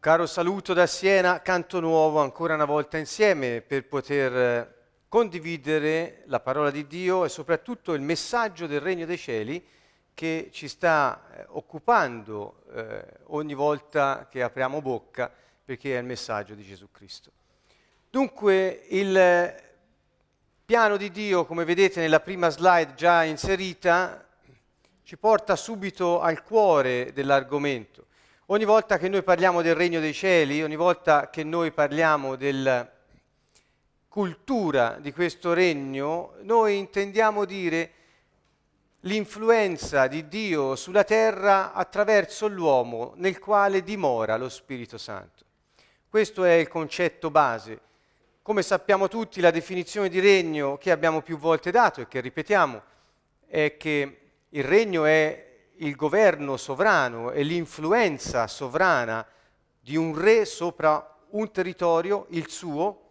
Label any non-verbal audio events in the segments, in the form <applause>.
caro saluto da Siena, canto nuovo ancora una volta insieme per poter eh, condividere la parola di Dio e soprattutto il messaggio del Regno dei Cieli che ci sta eh, occupando eh, ogni volta che apriamo bocca perché è il messaggio di Gesù Cristo. Dunque il piano di Dio, come vedete nella prima slide già inserita, ci porta subito al cuore dell'argomento. Ogni volta che noi parliamo del regno dei cieli, ogni volta che noi parliamo della cultura di questo regno, noi intendiamo dire l'influenza di Dio sulla terra attraverso l'uomo nel quale dimora lo Spirito Santo. Questo è il concetto base. Come sappiamo tutti, la definizione di regno che abbiamo più volte dato e che ripetiamo è che il regno è il governo sovrano e l'influenza sovrana di un re sopra un territorio, il suo,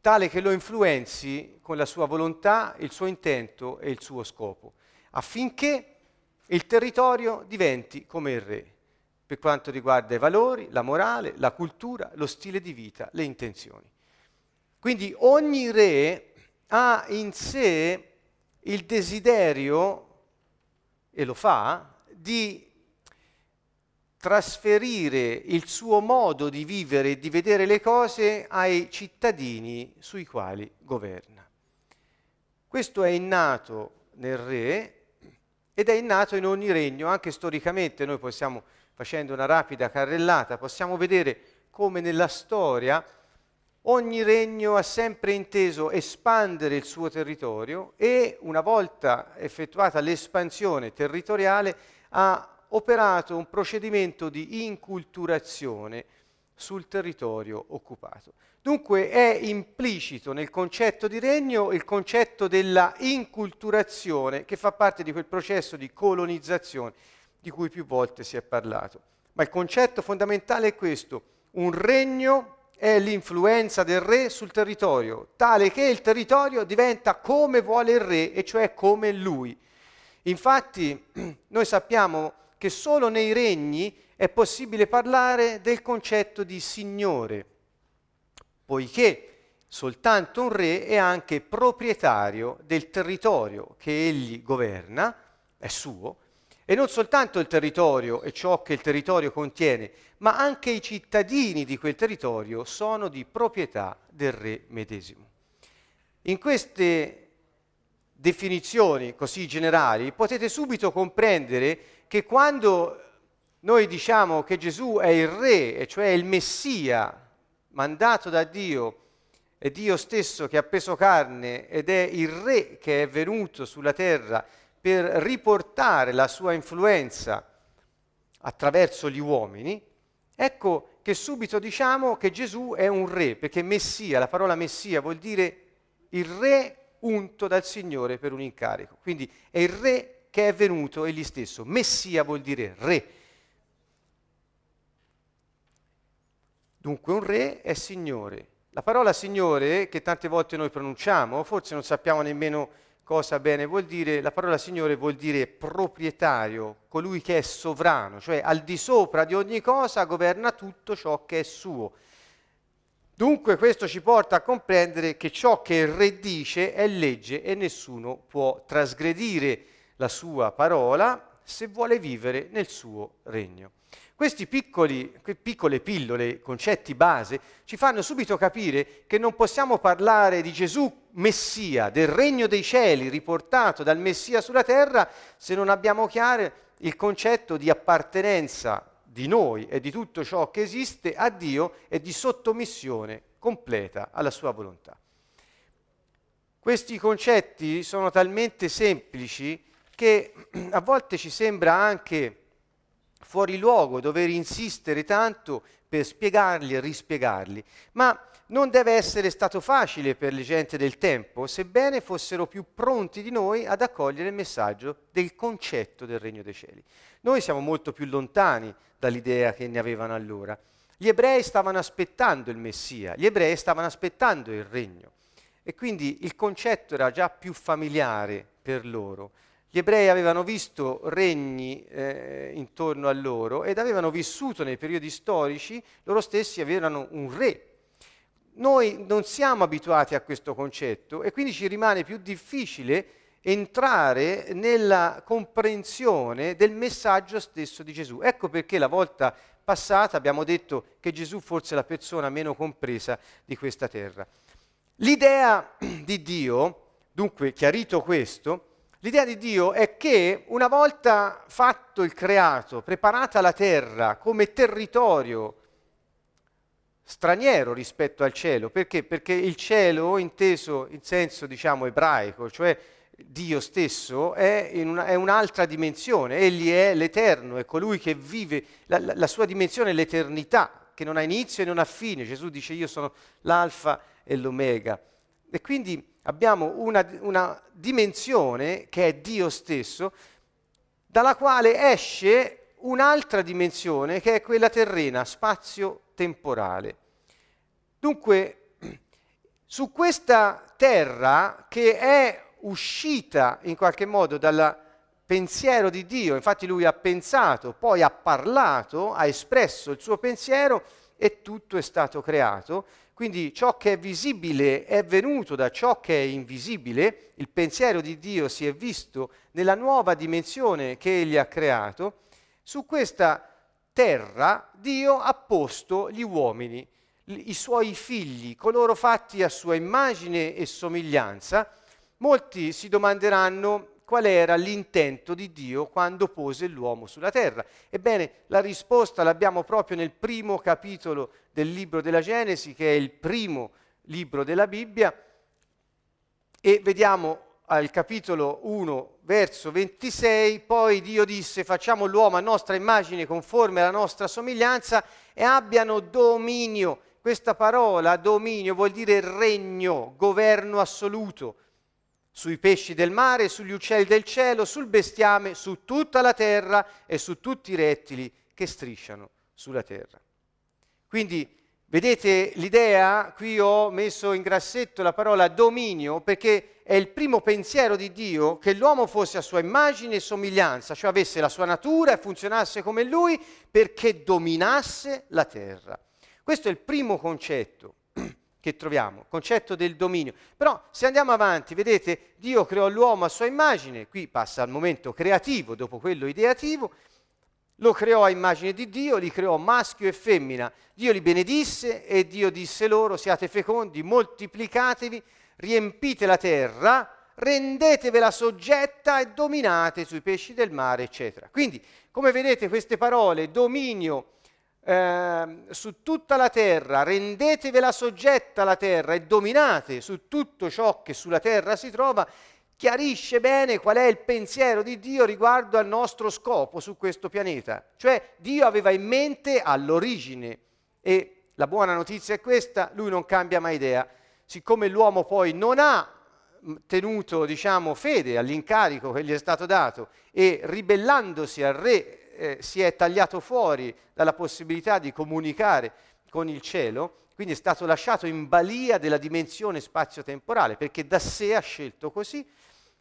tale che lo influenzi con la sua volontà, il suo intento e il suo scopo, affinché il territorio diventi come il re, per quanto riguarda i valori, la morale, la cultura, lo stile di vita, le intenzioni. Quindi ogni re ha in sé il desiderio e lo fa, di trasferire il suo modo di vivere e di vedere le cose ai cittadini sui quali governa. Questo è innato nel re ed è innato in ogni regno, anche storicamente noi possiamo, facendo una rapida carrellata, possiamo vedere come nella storia ogni regno ha sempre inteso espandere il suo territorio e una volta effettuata l'espansione territoriale ha operato un procedimento di inculturazione sul territorio occupato. Dunque è implicito nel concetto di regno il concetto della inculturazione che fa parte di quel processo di colonizzazione di cui più volte si è parlato. Ma il concetto fondamentale è questo, un regno è l'influenza del re sul territorio, tale che il territorio diventa come vuole il re, e cioè come lui. Infatti <clears throat> noi sappiamo che solo nei regni è possibile parlare del concetto di signore, poiché soltanto un re è anche proprietario del territorio che egli governa, è suo, e non soltanto il territorio e ciò che il territorio contiene, ma anche i cittadini di quel territorio sono di proprietà del re medesimo. In queste definizioni così generali potete subito comprendere che quando noi diciamo che Gesù è il re, e cioè il Messia mandato da Dio, è Dio stesso che ha preso carne ed è il re che è venuto sulla terra per riportare la sua influenza attraverso gli uomini, ecco che subito diciamo che Gesù è un re, perché Messia, la parola Messia vuol dire il re unto dal Signore per un incarico. Quindi è il re che è venuto egli stesso. Messia vuol dire re. Dunque un re è Signore. La parola Signore, che tante volte noi pronunciamo, forse non sappiamo nemmeno cosa bene vuol dire? La parola Signore vuol dire proprietario, colui che è sovrano, cioè al di sopra di ogni cosa governa tutto ciò che è suo. Dunque questo ci porta a comprendere che ciò che il re dice è legge e nessuno può trasgredire la sua parola se vuole vivere nel suo regno. Piccoli, piccole pillole, concetti base, ci fanno subito capire che non possiamo parlare di Gesù Messia, del regno dei cieli riportato dal Messia sulla terra, se non abbiamo chiaro il concetto di appartenenza di noi e di tutto ciò che esiste a Dio e di sottomissione completa alla sua volontà. Questi concetti sono talmente semplici che <clears throat> a volte ci sembra anche fuori luogo dover insistere tanto per spiegarli e rispiegarli, ma non deve essere stato facile per le gente del tempo, sebbene fossero più pronti di noi ad accogliere il messaggio del concetto del regno dei cieli. Noi siamo molto più lontani dall'idea che ne avevano allora. Gli ebrei stavano aspettando il Messia, gli ebrei stavano aspettando il regno e quindi il concetto era già più familiare per loro Gli ebrei avevano visto regni eh, intorno a loro ed avevano vissuto nei periodi storici, loro stessi avevano un re. Noi non siamo abituati a questo concetto e quindi ci rimane più difficile entrare nella comprensione del messaggio stesso di Gesù. Ecco perché la volta passata abbiamo detto che Gesù forse è la persona meno compresa di questa terra. L'idea di Dio, dunque chiarito questo, l'idea di Dio è che una volta fatto il creato, preparata la terra come territorio straniero rispetto al cielo, perché? Perché il cielo, inteso in senso diciamo ebraico, cioè Dio stesso è, una, è, un'altra dimensione, egli è l'eterno, è colui che vive, la, la, la, sua dimensione è l'eternità, che non ha inizio e non ha fine. Gesù dice io sono l'alfa e l'omega. E quindi abbiamo una, una dimensione che è Dio stesso, dalla quale esce un'altra dimensione che è quella terrena, spazio-temporale. Dunque, su questa terra che è uscita in qualche modo dal pensiero di Dio, infatti lui ha pensato, poi ha parlato, ha espresso il suo pensiero e tutto è stato creato. Quindi ciò che è visibile è venuto da ciò che è invisibile, il pensiero di Dio si è visto nella nuova dimensione che egli ha creato. Su questa terra Dio ha posto gli uomini, i suoi figli, coloro fatti a sua immagine e somiglianza, Molti si domanderanno qual era l'intento di Dio quando pose l'uomo sulla terra. Ebbene, la risposta l'abbiamo proprio nel primo capitolo del libro della Genesi, che è il primo libro della Bibbia, e vediamo al capitolo 1, verso 26, poi Dio disse facciamo l'uomo a nostra immagine conforme alla nostra somiglianza e abbiano dominio. Questa parola, dominio, vuol dire regno, governo assoluto sui pesci del mare, sugli uccelli del cielo, sul bestiame, su tutta la terra e su tutti i rettili che strisciano sulla terra. Quindi vedete l'idea? Qui ho messo in grassetto la parola dominio perché è il primo pensiero di Dio che l'uomo fosse a sua immagine e somiglianza, cioè avesse la sua natura e funzionasse come lui perché dominasse la terra. Questo è il primo concetto che troviamo, concetto del dominio. Però se andiamo avanti, vedete, Dio creò l'uomo a sua immagine, qui passa al momento creativo, dopo quello ideativo, lo creò a immagine di Dio, li creò maschio e femmina. Dio li benedisse e Dio disse loro, siate fecondi, moltiplicatevi, riempite la terra, rendetevela soggetta e dominate sui pesci del mare, eccetera. Quindi, come vedete, queste parole, dominio, eh, su tutta la terra, rendetevela soggetta la terra e dominate su tutto ciò che sulla terra si trova, chiarisce bene qual è il pensiero di Dio riguardo al nostro scopo su questo pianeta. Cioè Dio aveva in mente all'origine e la buona notizia è questa, lui non cambia mai idea. Siccome l'uomo poi non ha tenuto, diciamo, fede all'incarico che gli è stato dato e ribellandosi al re eh, si è tagliato fuori dalla possibilità di comunicare con il cielo, quindi è stato lasciato in balia della dimensione spazio-temporale, perché da sé ha scelto così.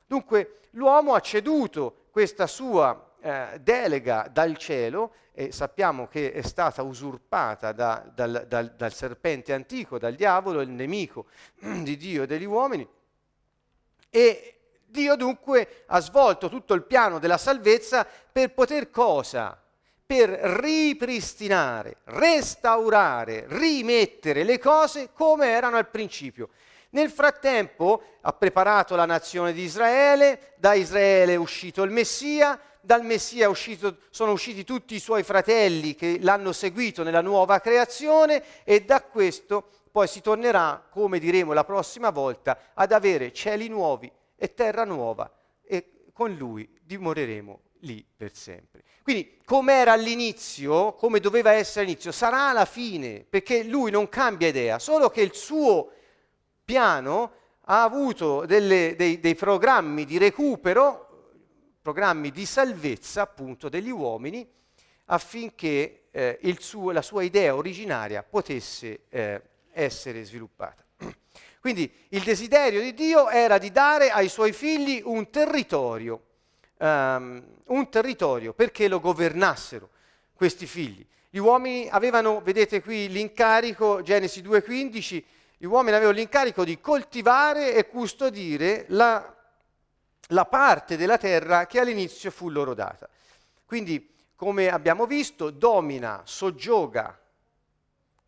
Dunque l'uomo ha ceduto questa sua eh, delega dal cielo e sappiamo che è stata usurpata da, dal, dal, dal serpente antico, dal diavolo, il nemico <clears throat> di Dio e degli uomini, e Dio dunque ha svolto tutto il piano della salvezza per poter cosa? Per ripristinare, restaurare, rimettere le cose come erano al principio. Nel frattempo ha preparato la nazione di Israele, da Israele è uscito il Messia, dal Messia uscito, sono usciti tutti i suoi fratelli che l'hanno seguito nella nuova creazione e da questo poi si tornerà, come diremo la prossima volta, ad avere cieli nuovi e terra nuova e con lui dimoreremo lì per sempre. Quindi come era all'inizio, come doveva essere all'inizio, sarà alla fine, perché lui non cambia idea, solo che il suo piano ha avuto delle, dei, dei programmi di recupero, programmi di salvezza appunto degli uomini, affinché eh, suo, la sua idea originaria potesse eh, essere sviluppata. Quindi il desiderio di Dio era di dare ai suoi figli un territorio, um, un territorio perché lo governassero questi figli. Gli uomini avevano, vedete qui l'incarico, Genesi 2,15, gli uomini avevano l'incarico di coltivare e custodire la, la parte della terra che all'inizio fu loro data. Quindi, come abbiamo visto, domina, soggioga,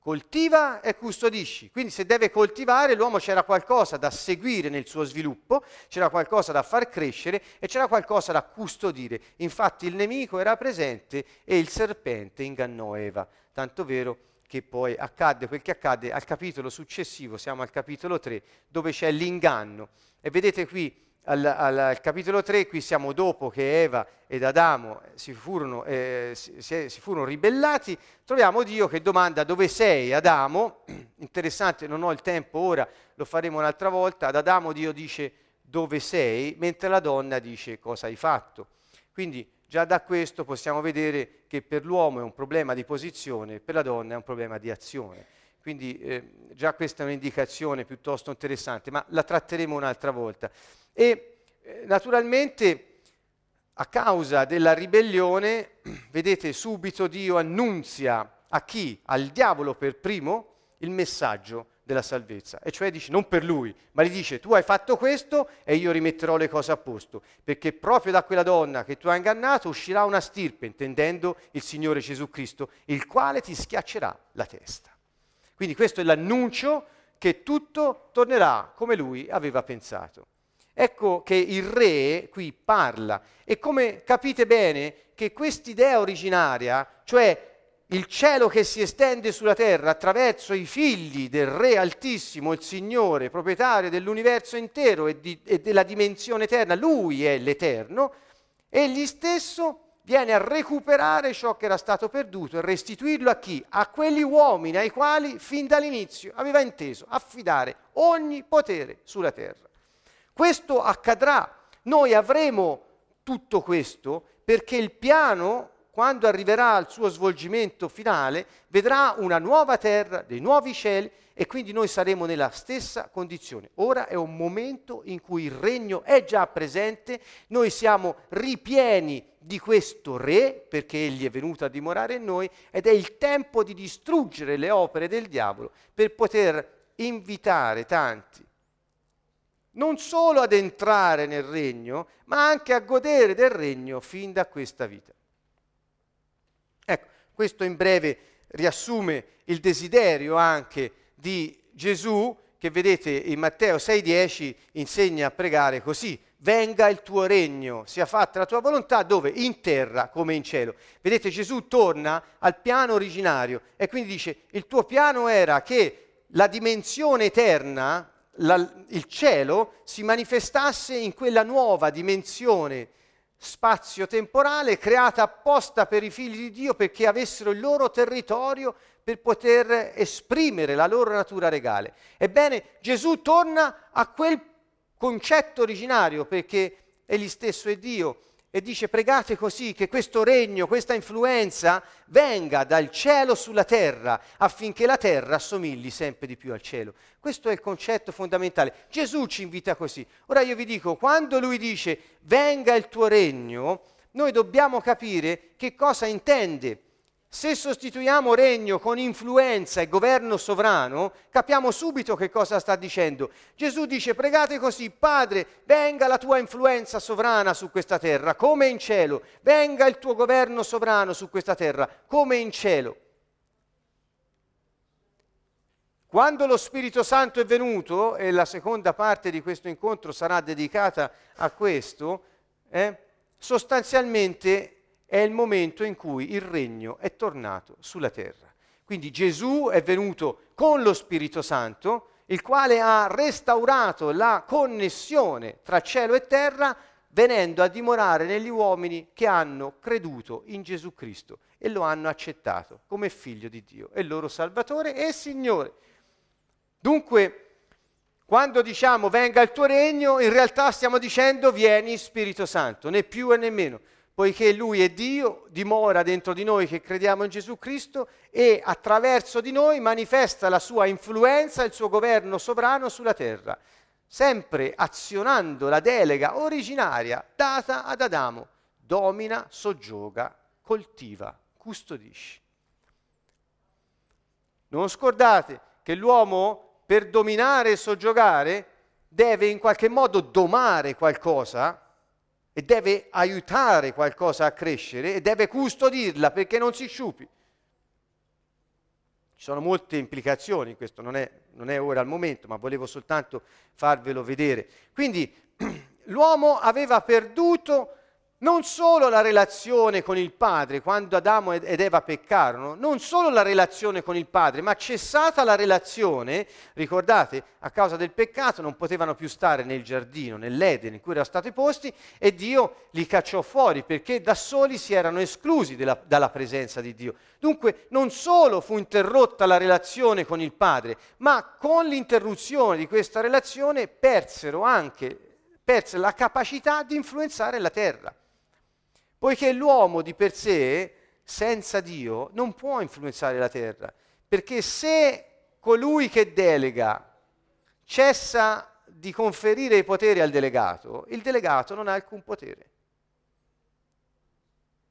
coltiva e custodisci. Quindi se deve coltivare, l'uomo c'era qualcosa da seguire nel suo sviluppo, c'era qualcosa da far crescere e c'era qualcosa da custodire. Infatti il nemico era presente e il serpente ingannò Eva. Tanto vero che poi accadde quel che accadde al capitolo successivo, siamo al capitolo 3, dove c'è l'inganno. E vedete qui al, al, capitolo 3, qui siamo dopo che Eva ed Adamo si furono, eh, si, si furono, ribellati, troviamo Dio che domanda dove sei Adamo, <clears throat> interessante, non ho il tempo ora, lo faremo un'altra volta, ad Adamo Dio dice dove sei, mentre la donna dice cosa hai fatto. Quindi già da questo possiamo vedere che per l'uomo è un problema di posizione, per la donna è un problema di azione. Quindi eh, già questa è un'indicazione piuttosto interessante, ma la tratteremo un'altra volta. E eh, naturalmente a causa della ribellione, <clears throat> vedete subito Dio annunzia a chi? Al diavolo per primo il messaggio della salvezza. E cioè dice non per lui, ma gli dice tu hai fatto questo e io rimetterò le cose a posto, perché proprio da quella donna che tu hai ingannato uscirà una stirpe, intendendo il Signore Gesù Cristo, il quale ti schiaccerà la testa. Quindi questo è l'annuncio che tutto tornerà come lui aveva pensato. Ecco che il re qui parla e come capite bene che quest'idea originaria, cioè il cielo che si estende sulla terra attraverso i figli del Re Altissimo, il Signore, proprietario dell'universo intero e, di, e della dimensione eterna, Lui è l'Eterno, egli stesso viene a recuperare ciò che era stato perduto e restituirlo a chi? A quegli uomini ai quali fin dall'inizio aveva inteso affidare ogni potere sulla terra. Questo accadrà. Noi avremo tutto questo perché il piano, quando arriverà al suo svolgimento finale, vedrà una nuova terra, dei nuovi cieli e quindi noi saremo nella stessa condizione. Ora è un momento in cui il regno è già presente, noi siamo ripieni di questo re perché egli è venuto a dimorare in noi ed è il tempo di distruggere le opere del diavolo per poter invitare tanti non solo ad entrare nel regno, ma anche a godere del regno fin da questa vita. Ecco, questo in breve riassume il desiderio anche di Gesù che vedete in Matteo 6:10 insegna a pregare così, venga il tuo regno, sia fatta la tua volontà dove? In terra come in cielo. Vedete Gesù torna al piano originario e quindi dice il tuo piano era che la dimensione eterna la, il cielo si manifestasse in quella nuova dimensione spazio-temporale creata apposta per i figli di Dio perché avessero il loro territorio per poter esprimere la loro natura regale. Ebbene, Gesù torna a quel concetto originario perché egli stesso è Dio e dice pregate così che questo regno, questa influenza venga dal cielo sulla terra affinché la terra assomigli sempre di più al cielo. Questo è il concetto fondamentale. Gesù ci invita così. Ora io vi dico, quando lui dice venga il tuo regno, noi dobbiamo capire che cosa intende se sostituiamo regno con influenza e governo sovrano, capiamo subito che cosa sta dicendo. Gesù dice pregate così, Padre, venga la tua influenza sovrana su questa terra, come in cielo, venga il tuo governo sovrano su questa terra, come in cielo. Quando lo Spirito Santo è venuto, e la seconda parte di questo incontro sarà dedicata a questo, eh, sostanzialmente è il momento in cui il regno è tornato sulla terra. Quindi Gesù è venuto con lo Spirito Santo, il quale ha restaurato la connessione tra cielo e terra, venendo a dimorare negli uomini che hanno creduto in Gesù Cristo e lo hanno accettato come figlio di Dio, è il loro Salvatore e Signore. Dunque, quando diciamo venga il tuo regno, in realtà stiamo dicendo vieni Spirito Santo, né più e né meno poiché Lui è Dio, dimora dentro di noi che crediamo in Gesù Cristo e attraverso di noi manifesta la sua influenza, il suo governo sovrano sulla terra. sempre azionando la delega originaria data ad Adamo, domina, soggioga, coltiva, custodisce. Non scordate che l'uomo per dominare e soggiogare deve in qualche modo domare qualcosa e deve aiutare qualcosa a crescere e deve custodirla perché non si sciupi. Ci sono molte implicazioni, questo non è, non è ora il momento, ma volevo soltanto farvelo vedere. Quindi <clears throat> l'uomo aveva perduto non solo la relazione con il padre, quando Adamo ed Eva peccarono, non solo la relazione con il padre, ma cessata la relazione, ricordate, a causa del peccato non potevano più stare nel giardino, nell'Eden in cui erano stati posti e Dio li cacciò fuori perché da soli si erano esclusi della, dalla presenza di Dio. Dunque non solo fu interrotta la relazione con il padre, ma con l'interruzione di questa relazione persero anche perse la capacità di influenzare la terra poiché l'uomo di per sé, senza Dio, non può influenzare la terra, perché se colui che delega cessa di conferire i poteri al delegato, il delegato non ha alcun potere.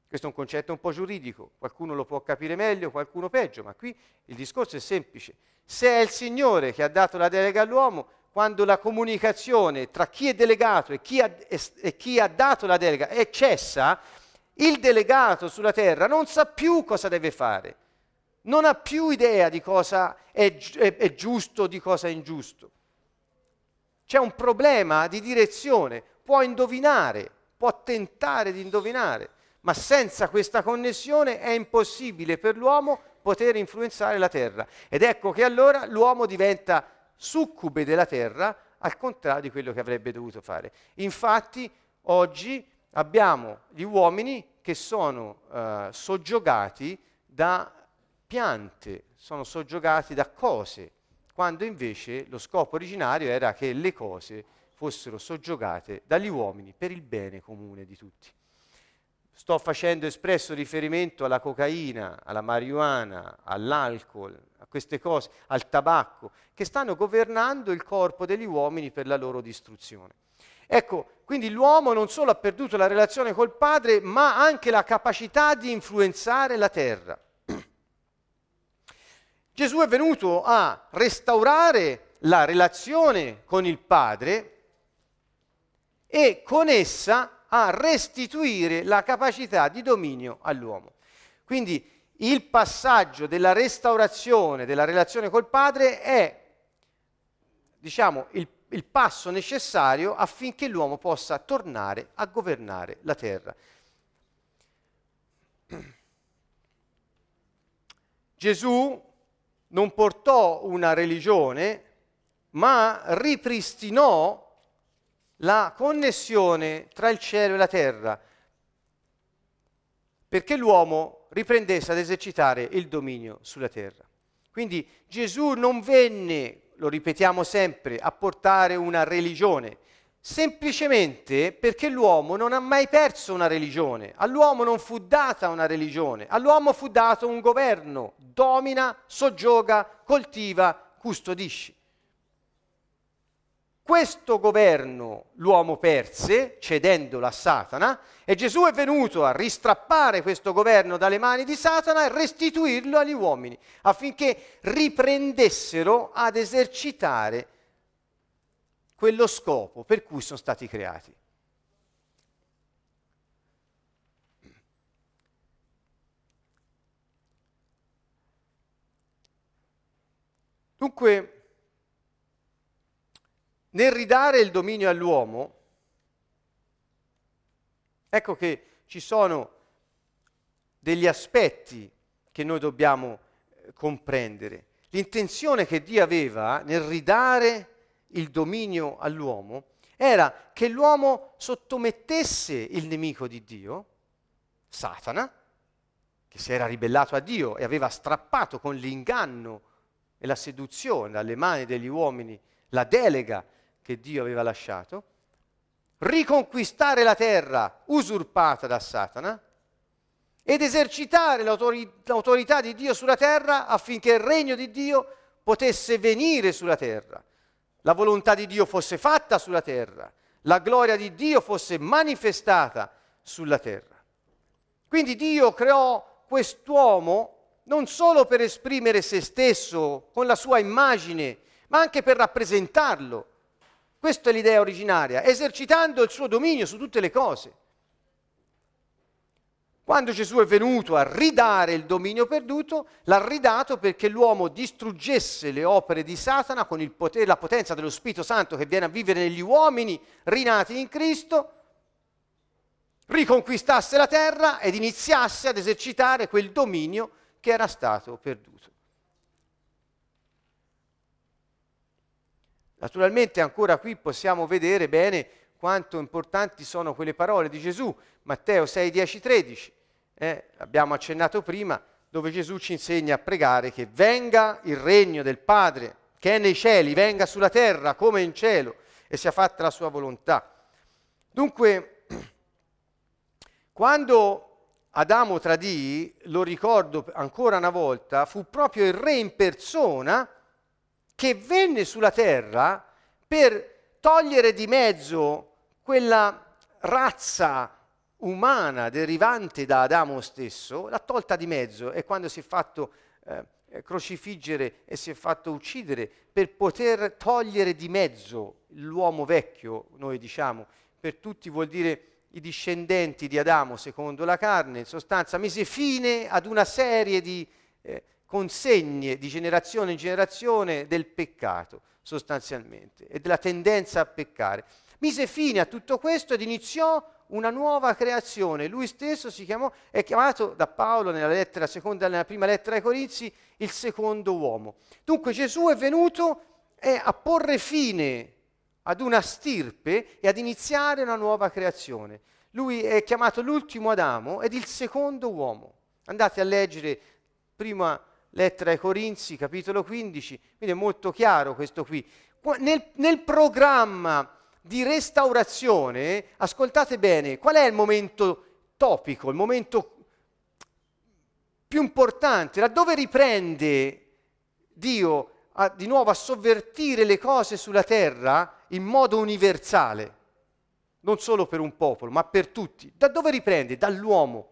Questo è un concetto un po' giuridico, qualcuno lo può capire meglio, qualcuno peggio, ma qui il discorso è semplice. Se è il Signore che ha dato la delega all'uomo, quando la comunicazione tra chi è delegato e chi ha, e chi ha dato la delega è cessa, il delegato sulla terra non sa più cosa deve fare, non ha più idea di cosa è, è, è giusto, di cosa è ingiusto. C'è un problema di direzione, può indovinare, può tentare di indovinare, ma senza questa connessione è impossibile per l'uomo poter influenzare la terra. Ed ecco che allora l'uomo diventa succube della terra al contrario di quello che avrebbe dovuto fare. Infatti oggi abbiamo gli uomini che sono eh, soggiogati da piante, sono soggiogati da cose, quando invece lo scopo originario era che le cose fossero soggiogate dagli uomini per il bene comune di tutti. Sto facendo espresso riferimento alla cocaina, alla marijuana, all'alcol, a queste cose, al tabacco, che stanno governando il corpo degli uomini per la loro distruzione. Ecco, quindi l'uomo non solo ha perduto la relazione col padre, ma anche la capacità di influenzare la terra. <clears throat> Gesù è venuto a restaurare la relazione con il padre e con essa a restituire la capacità di dominio all'uomo. Quindi il passaggio della restaurazione della relazione col padre è, diciamo, il il passo necessario affinché l'uomo possa tornare a governare la terra. <clears throat> Gesù non portò una religione, ma ripristinò la connessione tra il cielo e la terra, perché l'uomo riprendesse ad esercitare il dominio sulla terra. Quindi Gesù non venne lo ripetiamo sempre, a portare una religione, semplicemente perché l'uomo non ha mai perso una religione, all'uomo non fu data una religione, all'uomo fu dato un governo, domina, soggioga, coltiva, custodisce. Questo governo l'uomo perse, cedendolo a Satana, e Gesù è venuto a ristrappare questo governo dalle mani di Satana e restituirlo agli uomini, affinché riprendessero ad esercitare quello scopo per cui sono stati creati. Dunque, nel ridare il dominio all'uomo, ecco che ci sono degli aspetti che noi dobbiamo eh, comprendere. L'intenzione che Dio aveva nel ridare il dominio all'uomo era che l'uomo sottomettesse il nemico di Dio, Satana, che si era ribellato a Dio e aveva strappato con l'inganno e la seduzione dalle mani degli uomini la delega che Dio aveva lasciato, riconquistare la terra usurpata da Satana ed esercitare l'autori- l'autorità di Dio sulla terra affinché il regno di Dio potesse venire sulla terra. la volontà di Dio fosse fatta sulla terra, la gloria di Dio fosse manifestata sulla terra. Quindi Dio creò quest'uomo non solo per esprimere se stesso con la sua immagine, ma anche per rappresentarlo. Questa è l'idea originaria, esercitando il suo dominio su tutte le cose. Quando Gesù è venuto a ridare il dominio perduto, l'ha ridato perché l'uomo distruggesse le opere di Satana con potere, la potenza dello Spirito Santo che viene a vivere negli uomini rinati in Cristo, riconquistasse la terra ed iniziasse ad esercitare quel dominio che era stato perduto. Naturalmente ancora qui possiamo vedere bene quanto importanti sono quelle parole di Gesù, Matteo 6, 10, 13, eh, abbiamo accennato prima, dove Gesù ci insegna a pregare che venga il regno del Padre che è nei cieli, venga sulla terra come in cielo e sia fatta la sua volontà. Dunque, <clears throat> quando Adamo tradì, lo ricordo ancora una volta, fu proprio il re in persona che venne sulla terra per togliere di mezzo quella razza umana derivante da Adamo stesso, l'ha tolta di mezzo e quando si è fatto eh, crocifiggere e si è fatto uccidere per poter togliere di mezzo l'uomo vecchio, noi diciamo, per tutti vuol dire i discendenti di Adamo secondo la carne, in sostanza mise fine ad una serie di eh, consegne di generazione in generazione del peccato, sostanzialmente, e della tendenza a peccare. Mise fine a tutto questo ed iniziò una nuova creazione. Lui stesso si chiamò, è chiamato da Paolo nella, lettera, seconda, nella prima lettera ai Corinzi il secondo uomo. Dunque Gesù è venuto eh, a porre fine ad una stirpe e ad iniziare una nuova creazione. Lui è chiamato l'ultimo Adamo ed il secondo uomo. Andate a leggere prima lettera ai Corinzi, capitolo 15, quindi è molto chiaro questo qui. Nel, nel programma di restaurazione, ascoltate bene, qual è il momento topico, il momento più importante, da dove riprende Dio a, di nuovo a sovvertire le cose sulla terra? in modo universale, non solo per un popolo, ma per tutti. Da dove riprende? Dall'uomo.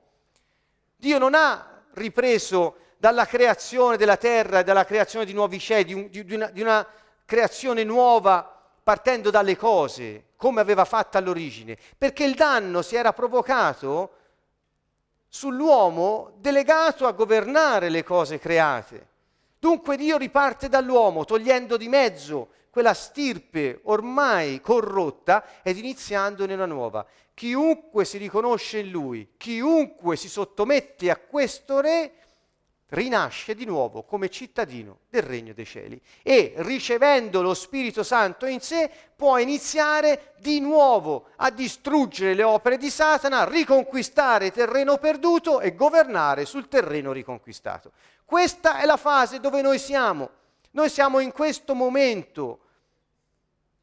Dio non ha ripreso dalla creazione della terra e dalla creazione di nuovi cieli, di, un, di, una, di una creazione nuova partendo dalle cose, come aveva fatto all'origine, perché il danno si era provocato sull'uomo delegato a governare le cose create. Dunque Dio riparte dall'uomo, togliendo di mezzo quella stirpe ormai corrotta ed iniziandone una nuova. Chiunque si riconosce in lui, chiunque si sottomette a questo re, rinasce di nuovo come cittadino del regno dei cieli e ricevendo lo Spirito Santo in sé può iniziare di nuovo a distruggere le opere di Satana, riconquistare terreno perduto e governare sul terreno riconquistato. Questa è la fase dove noi siamo. Noi siamo in questo momento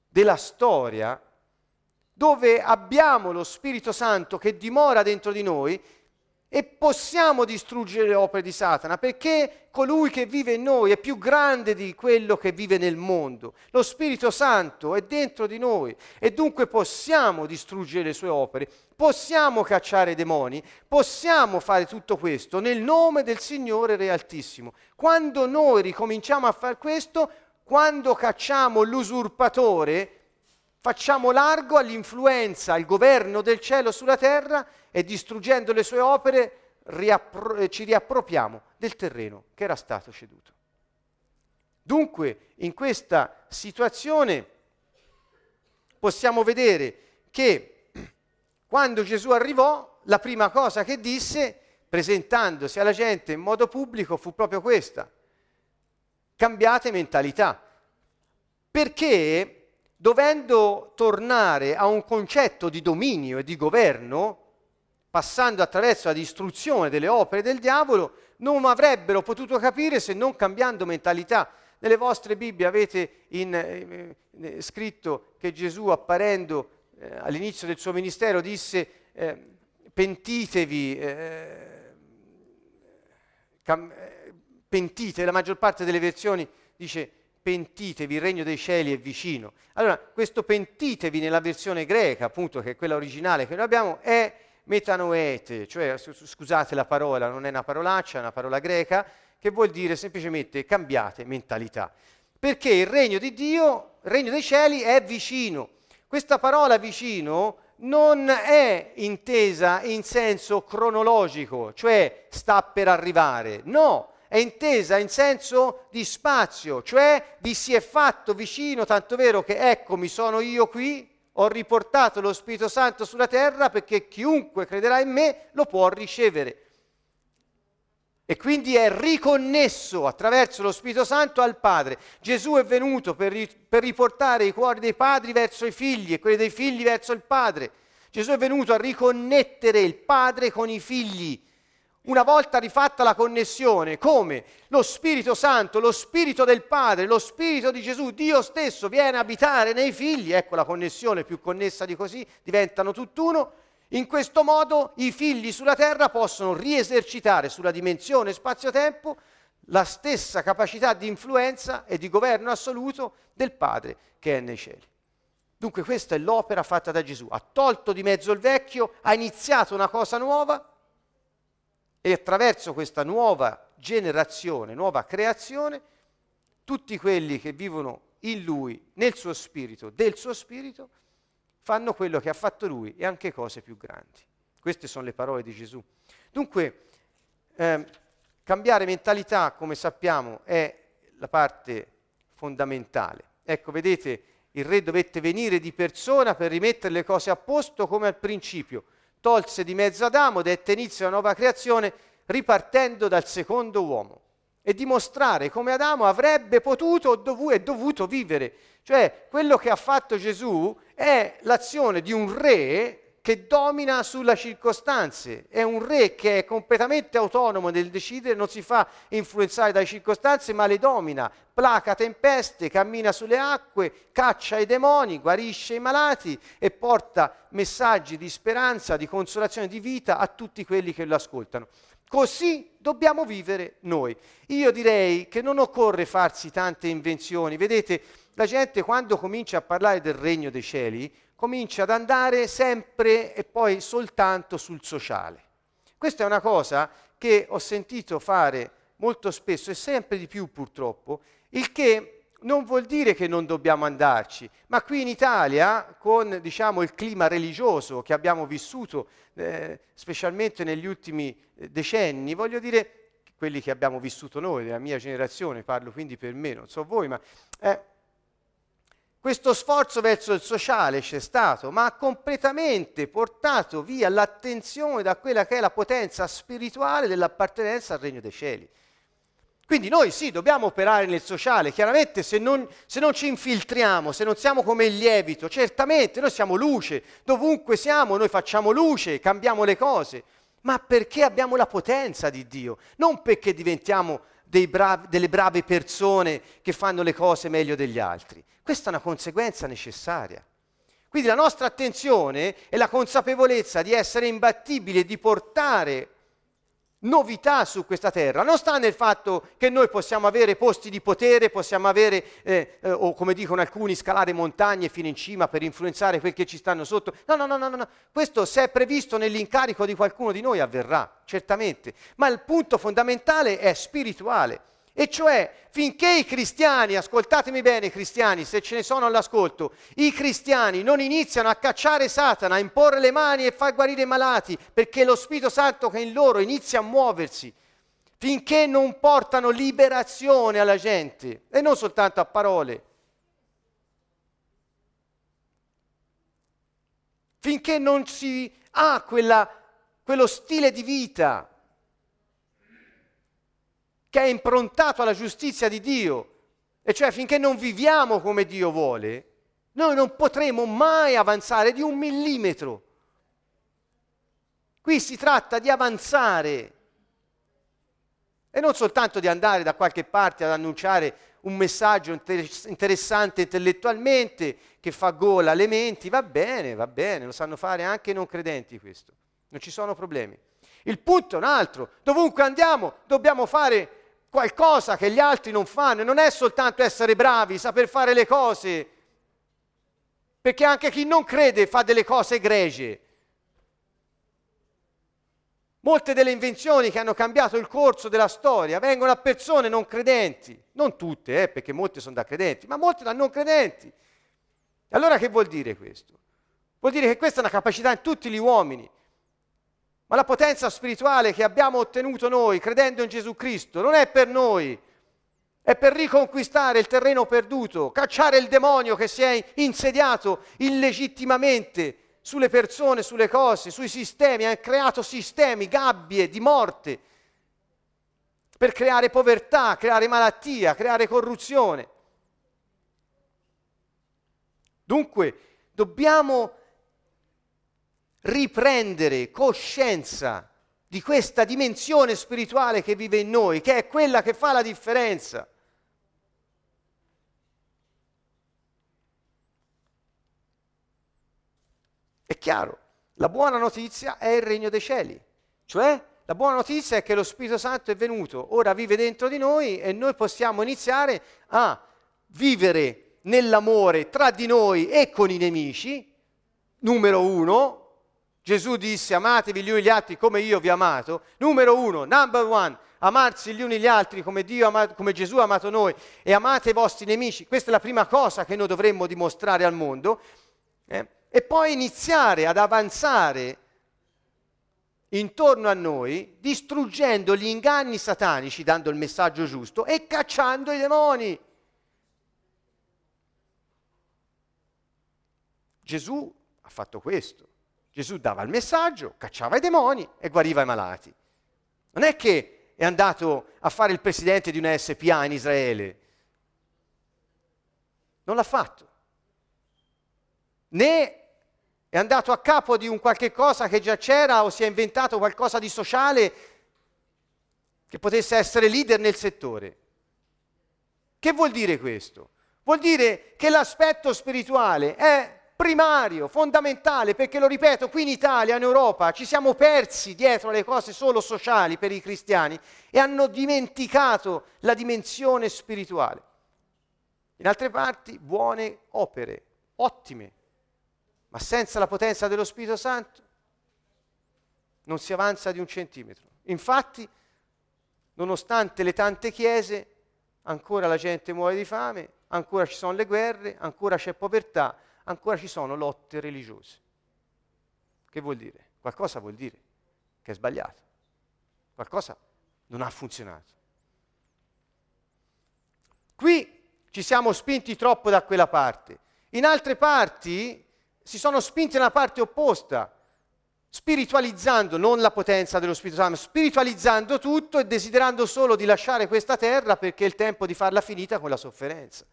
della storia dove abbiamo lo Spirito Santo che dimora dentro di noi e possiamo distruggere le opere di Satana perché colui che vive in noi è più grande di quello che vive nel mondo. Lo Spirito Santo è dentro di noi e dunque possiamo distruggere le sue opere, possiamo cacciare i demoni, possiamo fare tutto questo nel nome del Signore Re Altissimo. Quando noi ricominciamo a fare questo, quando cacciamo l'usurpatore, facciamo largo all'influenza, al governo del cielo sulla terra e distruggendo le sue opere riappro- eh, ci riappropriamo del terreno che era stato ceduto. Dunque, in questa situazione possiamo vedere che <clears throat> quando Gesù arrivò, la prima cosa che disse, presentandosi alla gente in modo pubblico, fu proprio questa cambiate mentalità. Perché dovendo tornare a un concetto di dominio e di governo, passando attraverso la distruzione delle opere del diavolo, non avrebbero potuto capire se non cambiando mentalità. Nelle vostre Bibbie avete in, eh, eh, scritto che Gesù apparendo eh, all'inizio del suo ministero disse eh, pentitevi, eh, cam- pentite, la maggior parte delle versioni dice pentitevi, il regno dei cieli è vicino. Allora, questo pentitevi nella versione greca, appunto, che è quella originale che noi abbiamo, è metanoete, cioè, scusate la parola, non è una parolaccia, è una parola greca, che vuol dire semplicemente cambiate mentalità. Perché il regno di Dio, il regno dei cieli è vicino. Questa parola vicino non è intesa in senso cronologico, cioè sta per arrivare, no, è intesa in senso di spazio, cioè vi si è fatto vicino, tanto vero che eccomi sono io qui, ho riportato lo Spirito Santo sulla terra perché chiunque crederà in me lo può ricevere. E quindi è riconnesso attraverso lo Spirito Santo al Padre. Gesù è venuto per, ri- per, riportare i cuori dei padri verso i figli e quelli dei figli verso il Padre. Gesù è venuto a riconnettere il Padre con i figli. Una volta rifatta la connessione, come lo Spirito Santo, lo Spirito del Padre, lo Spirito di Gesù, Dio stesso viene a abitare nei figli, ecco la connessione più connessa di così, diventano tutt'uno in questo modo i figli sulla terra possono riesercitare sulla dimensione spazio-tempo la stessa capacità di influenza e di governo assoluto del Padre che è nei cieli. Dunque questa è l'opera fatta da Gesù. Ha tolto di mezzo il vecchio, ha iniziato una cosa nuova e attraverso questa nuova generazione, nuova creazione, tutti quelli che vivono in Lui, nel suo spirito, del suo spirito, fanno quello che ha fatto lui e anche cose più grandi. Queste sono le parole di Gesù. Dunque, eh, cambiare mentalità, come sappiamo, è la parte fondamentale. Ecco, vedete, il re dovette venire di persona per rimettere le cose a posto come al principio. Tolse di mezzo Adamo, dette inizio a una nuova creazione, ripartendo dal secondo uomo e dimostrare come Adamo avrebbe potuto e dovuto vivere. Cioè, quello che ha fatto Gesù è l'azione di un re che domina sulle circostanze, è un re che è completamente autonomo nel decidere, non si fa influenzare dalle circostanze, ma le domina, placa tempeste, cammina sulle acque, caccia i demoni, guarisce i malati e porta messaggi di speranza, di consolazione, di vita a tutti quelli che lo ascoltano. Così dobbiamo vivere noi. Io direi che non occorre farsi tante invenzioni, vedete, la gente quando comincia a parlare del regno dei cieli comincia ad andare sempre e poi soltanto sul sociale. Questa è una cosa che ho sentito fare molto spesso e sempre di più purtroppo, il che non vuol dire che non dobbiamo andarci, ma qui in Italia, con diciamo, il clima religioso che abbiamo vissuto, eh, specialmente negli ultimi eh, decenni, voglio dire, quelli che abbiamo vissuto noi, della mia generazione, parlo quindi per me, non so voi, ma eh, questo sforzo verso il sociale c'è stato, ma ha completamente portato via l'attenzione da quella che è la potenza spirituale dell'appartenenza al regno dei cieli. Quindi noi sì, dobbiamo operare nel sociale, chiaramente se non, se non, ci infiltriamo, se non siamo come il lievito, certamente noi siamo luce, dovunque siamo noi facciamo luce, cambiamo le cose, ma perché abbiamo la potenza di Dio, non perché diventiamo bravi, delle brave persone che fanno le cose meglio degli altri. Questa è una conseguenza necessaria. Quindi la nostra attenzione è la consapevolezza di essere imbattibili e di portare novità su questa terra, non sta nel fatto che noi possiamo avere posti di potere, possiamo avere, eh, eh, o come dicono alcuni, scalare montagne fino in cima per influenzare quel che ci stanno sotto. No, no, no, no, no. Questo se è previsto nell'incarico di qualcuno di noi avverrà, certamente. Ma il punto fondamentale è spirituale. E cioè, finché i cristiani, ascoltatemi bene cristiani, se ce ne sono all'ascolto, i cristiani non iniziano a cacciare Satana, a imporre le mani e far guarire i malati, perché lo Spirito Santo che è in loro inizia a muoversi, finché non portano liberazione alla gente, e non soltanto a parole, finché non si ha quella, quello stile di vita che è improntato alla giustizia di Dio, e cioè finché non viviamo come Dio vuole, noi non potremo mai avanzare di un millimetro. Qui si tratta di avanzare. E non soltanto di andare da qualche parte ad annunciare un messaggio interessante intellettualmente che fa gola alle menti, va bene, va bene, lo sanno fare anche i non credenti questo, non ci sono problemi. Il punto è un altro, dovunque andiamo dobbiamo fare qualcosa che gli altri non fanno, non è soltanto essere bravi, saper fare le cose, perché anche chi non crede fa delle cose egregie. Molte delle invenzioni che hanno cambiato il corso della storia vengono a persone non credenti, non tutte, eh, perché molte sono da credenti, ma molte da non credenti. Allora che vuol dire questo? Vuol dire che questa è una capacità in tutti gli uomini, ma la potenza spirituale che abbiamo ottenuto noi credendo in Gesù Cristo non è per noi, è per riconquistare il terreno perduto, cacciare il demonio che si è insediato illegittimamente sulle persone, sulle cose, sui sistemi, ha creato sistemi, gabbie di morte per creare povertà, creare malattia, creare corruzione. Dunque dobbiamo riprendere coscienza di questa dimensione spirituale che vive in noi, che è quella che fa la differenza. È chiaro, la buona notizia è il regno dei cieli, cioè la buona notizia è che lo Spirito Santo è venuto, ora vive dentro di noi e noi possiamo iniziare a vivere nell'amore tra di noi e con i nemici. Numero uno, Gesù disse amatevi gli uni gli altri come io vi ho amato. Numero uno, number one, amarsi gli uni gli altri come, amato, come Gesù ha amato noi e amate i vostri nemici. Questa è la prima cosa che noi dovremmo dimostrare al mondo. Eh? e poi iniziare ad avanzare intorno a noi, distruggendo gli inganni satanici, dando il messaggio giusto e cacciando i demoni. Gesù ha fatto questo. Gesù dava il messaggio, cacciava i demoni e guariva i malati. Non è che è andato a fare il presidente di una SPA in Israele. Non l'ha fatto. Né è andato a capo di un qualche cosa che già c'era o si è inventato qualcosa di sociale che potesse essere leader nel settore. Che vuol dire questo? Vuol dire che l'aspetto spirituale è primario, fondamentale, perché lo ripeto, qui in Italia, in Europa, ci siamo persi dietro alle cose solo sociali per i cristiani e hanno dimenticato la dimensione spirituale. In altre parti, buone opere, ottime, ma senza la potenza dello Spirito Santo non si avanza di un centimetro. Infatti, nonostante le tante chiese, ancora la gente muore di fame, ancora ci sono le guerre, ancora c'è povertà, ancora ci sono lotte religiose. Che vuol dire? Qualcosa vuol dire che è sbagliato. Qualcosa non ha funzionato. Qui ci siamo spinti troppo da quella parte. In altre parti si sono spinti nella parte opposta, spiritualizzando non la potenza dello Spirito Santo, spiritualizzando tutto e desiderando solo di lasciare questa terra perché è il tempo di farla finita con la sofferenza.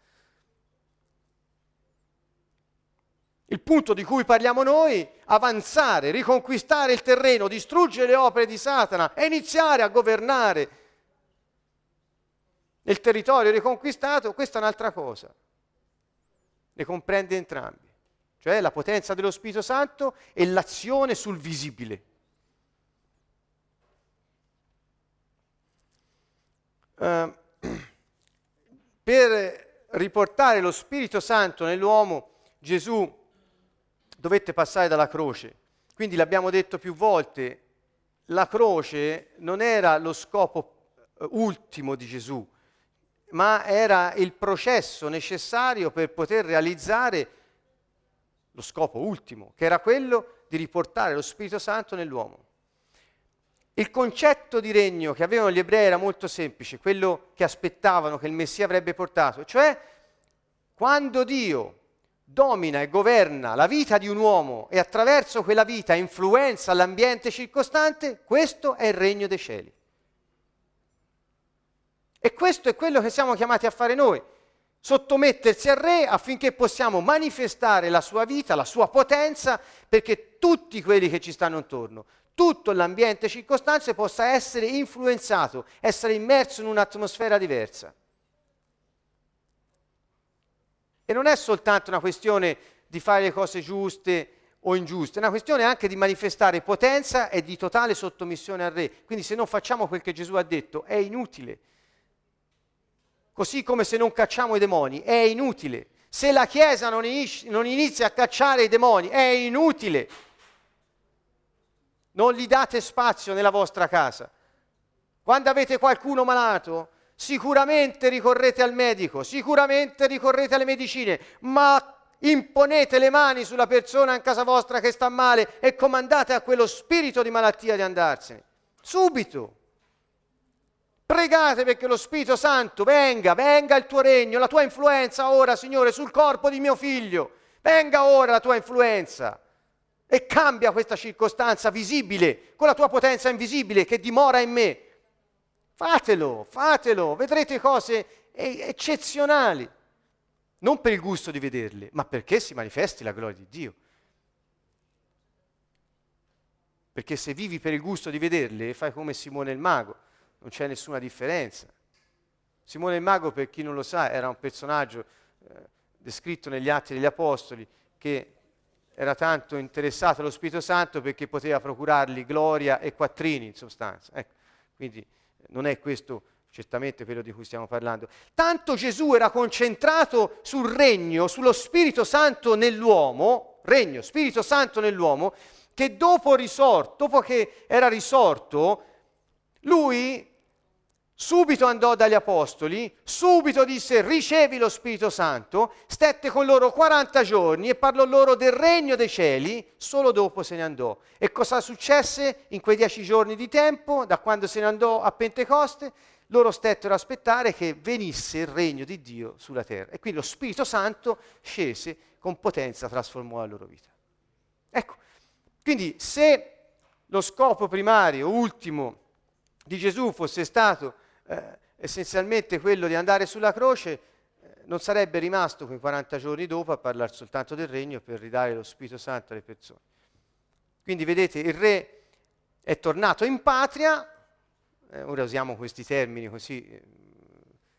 Il punto di cui parliamo noi, avanzare, riconquistare il terreno, distruggere le opere di Satana e iniziare a governare nel territorio riconquistato, questa è un'altra cosa. Ne comprende entrambi cioè la potenza dello Spirito Santo e l'azione sul visibile. Uh, <clears throat> per riportare lo Spirito Santo nell'uomo, Gesù dovette passare dalla croce. Quindi l'abbiamo detto più volte, la croce non era lo scopo eh, ultimo di Gesù, ma era il processo necessario per poter realizzare lo scopo ultimo, che era quello di riportare lo Spirito Santo nell'uomo. Il concetto di regno che avevano gli ebrei era molto semplice, quello che aspettavano che il Messia avrebbe portato, cioè quando Dio domina e governa la vita di un uomo e attraverso quella vita influenza l'ambiente circostante, questo è il regno dei cieli. E questo è quello che siamo chiamati a fare noi sottomettersi al re affinché possiamo manifestare la sua vita, la sua potenza, perché tutti quelli che ci stanno intorno, tutto l'ambiente circostante possa essere influenzato, essere immerso in un'atmosfera diversa. E non è soltanto una questione di fare le cose giuste o ingiuste, è una questione anche di manifestare potenza e di totale sottomissione al re. Quindi se non facciamo quel che Gesù ha detto è inutile così come se non cacciamo i demoni, è inutile. Se la Chiesa non, inizia, non inizia a cacciare i demoni, è inutile. Non gli date spazio nella vostra casa. Quando avete qualcuno malato, sicuramente ricorrete al medico, sicuramente ricorrete alle medicine, ma imponete le mani sulla persona in casa vostra che sta male e comandate a quello spirito di malattia di andarsene. Subito. Pregate perché lo Spirito Santo venga, venga il tuo regno, la tua influenza ora, Signore, sul corpo di mio figlio. Venga ora la tua influenza e cambia questa circostanza visibile con la tua potenza invisibile che dimora in me. Fatelo, fatelo, vedrete cose eccezionali, non per il gusto di vederle, ma perché si manifesti la gloria di Dio. Perché se vivi per il gusto di vederle, fai come Simone il mago, non c'è nessuna differenza. Simone il mago, per chi non lo sa, era un personaggio eh, descritto negli Atti degli Apostoli che era tanto interessato allo Spirito Santo perché poteva procurargli gloria e quattrini in sostanza. Ecco, quindi non è questo certamente quello di cui stiamo parlando. Tanto Gesù era concentrato sul regno, sullo Spirito Santo nell'uomo, regno, Spirito Santo nell'uomo, che dopo risorto, dopo che era risorto, lui subito andò dagli apostoli, subito disse ricevi lo Spirito Santo, stette con loro 40 giorni e parlò loro del regno dei cieli, solo dopo se ne andò. E cosa successe in quei dieci giorni di tempo, da quando se ne andò a Pentecoste? Loro stettero a aspettare che venisse il regno di Dio sulla terra. E quindi lo Spirito Santo scese con potenza, trasformò la loro vita. Ecco, quindi se lo scopo primario, ultimo di Gesù fosse stato eh, essenzialmente quello di andare sulla croce, eh, non sarebbe rimasto quei 40 giorni dopo a parlare soltanto del regno per ridare lo Spirito Santo alle persone. Quindi vedete, il re è tornato in patria, eh, ora usiamo questi termini così eh,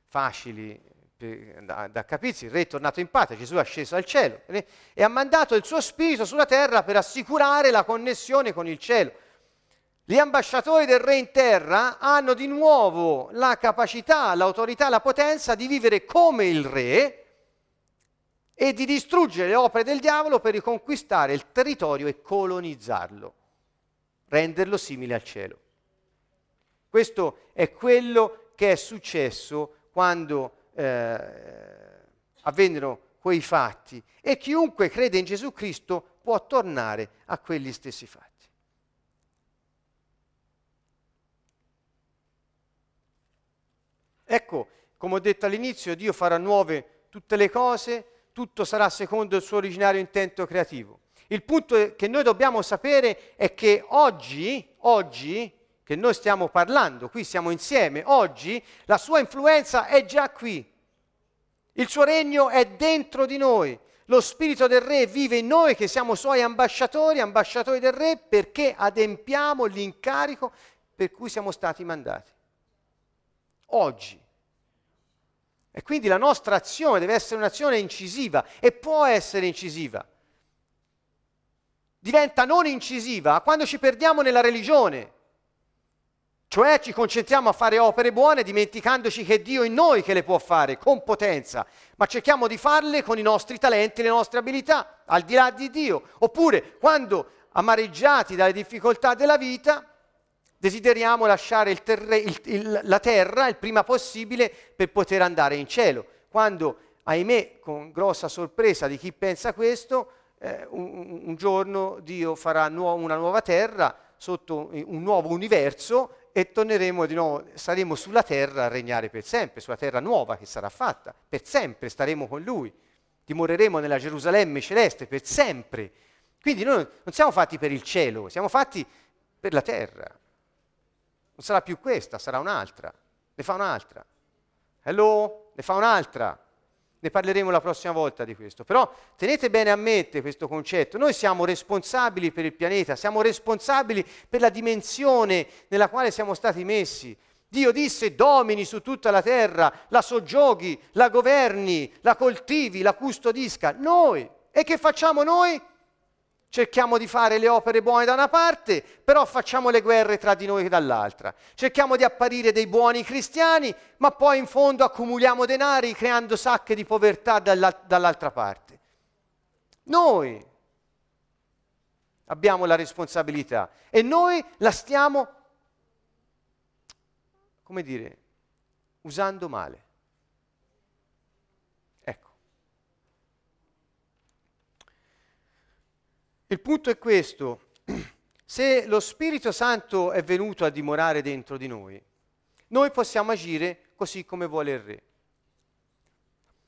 facili per, da, da, capirsi, il re è tornato in patria, Gesù è sceso al cielo eh, e ha mandato il suo spirito sulla terra per assicurare la connessione con il cielo. Gli ambasciatori del re in terra hanno di nuovo la capacità, l'autorità, la potenza di vivere come il re e di distruggere le opere del diavolo per riconquistare il territorio e colonizzarlo, renderlo simile al cielo. Questo è quello che è successo quando eh, avvennero quei fatti e chiunque crede in Gesù Cristo può tornare a quegli stessi fatti. Ecco, come ho detto all'inizio, Dio farà nuove tutte le cose, tutto sarà secondo il suo originario intento creativo. Il punto che noi dobbiamo sapere è che oggi, oggi, che noi stiamo parlando, qui siamo insieme, oggi la sua influenza è già qui. Il suo regno è dentro di noi. Lo spirito del re vive in noi che siamo suoi ambasciatori, ambasciatori del re, perché adempiamo l'incarico per cui siamo stati mandati. Oggi. E quindi la nostra azione deve essere un'azione incisiva e può essere incisiva. Diventa non incisiva quando ci perdiamo nella religione, cioè ci concentriamo a fare opere buone dimenticandoci che è Dio in noi che le può fare con potenza, ma cerchiamo di farle con i nostri talenti le nostre abilità, al di là di Dio. Oppure quando amareggiati dalle difficoltà della vita, desideriamo lasciare il terre, il, il, la terra il prima possibile per poter andare in cielo. Quando, ahimè, con grossa sorpresa di chi pensa questo, eh, un, un, giorno Dio farà nuo- una nuova terra sotto un nuovo universo e torneremo di nuovo, saremo sulla terra a regnare per sempre, sulla terra nuova che sarà fatta, per sempre staremo con Lui, dimoreremo nella Gerusalemme celeste per sempre. Quindi noi non siamo fatti per il cielo, siamo fatti per la terra. Non sarà più questa, sarà un'altra. Ne fa un'altra. Hello? Ne fa un'altra. Ne parleremo la prossima volta di questo. Però tenete bene a mente questo concetto. Noi siamo responsabili per il pianeta, siamo responsabili per la dimensione nella quale siamo stati messi. Dio disse domini su tutta la terra, la soggioghi, la governi, la coltivi, la custodisca. Noi. E che facciamo noi? Cerchiamo di fare le opere buone da una parte, però facciamo le guerre tra di noi dall'altra. Cerchiamo di apparire dei buoni cristiani, ma poi in fondo accumuliamo denari creando sacche di povertà dall'altra parte. Noi abbiamo la responsabilità e noi la stiamo, come dire, usando male. Il punto è questo, <clears throat> se lo Spirito Santo è venuto a dimorare dentro di noi, noi possiamo agire così come vuole il Re.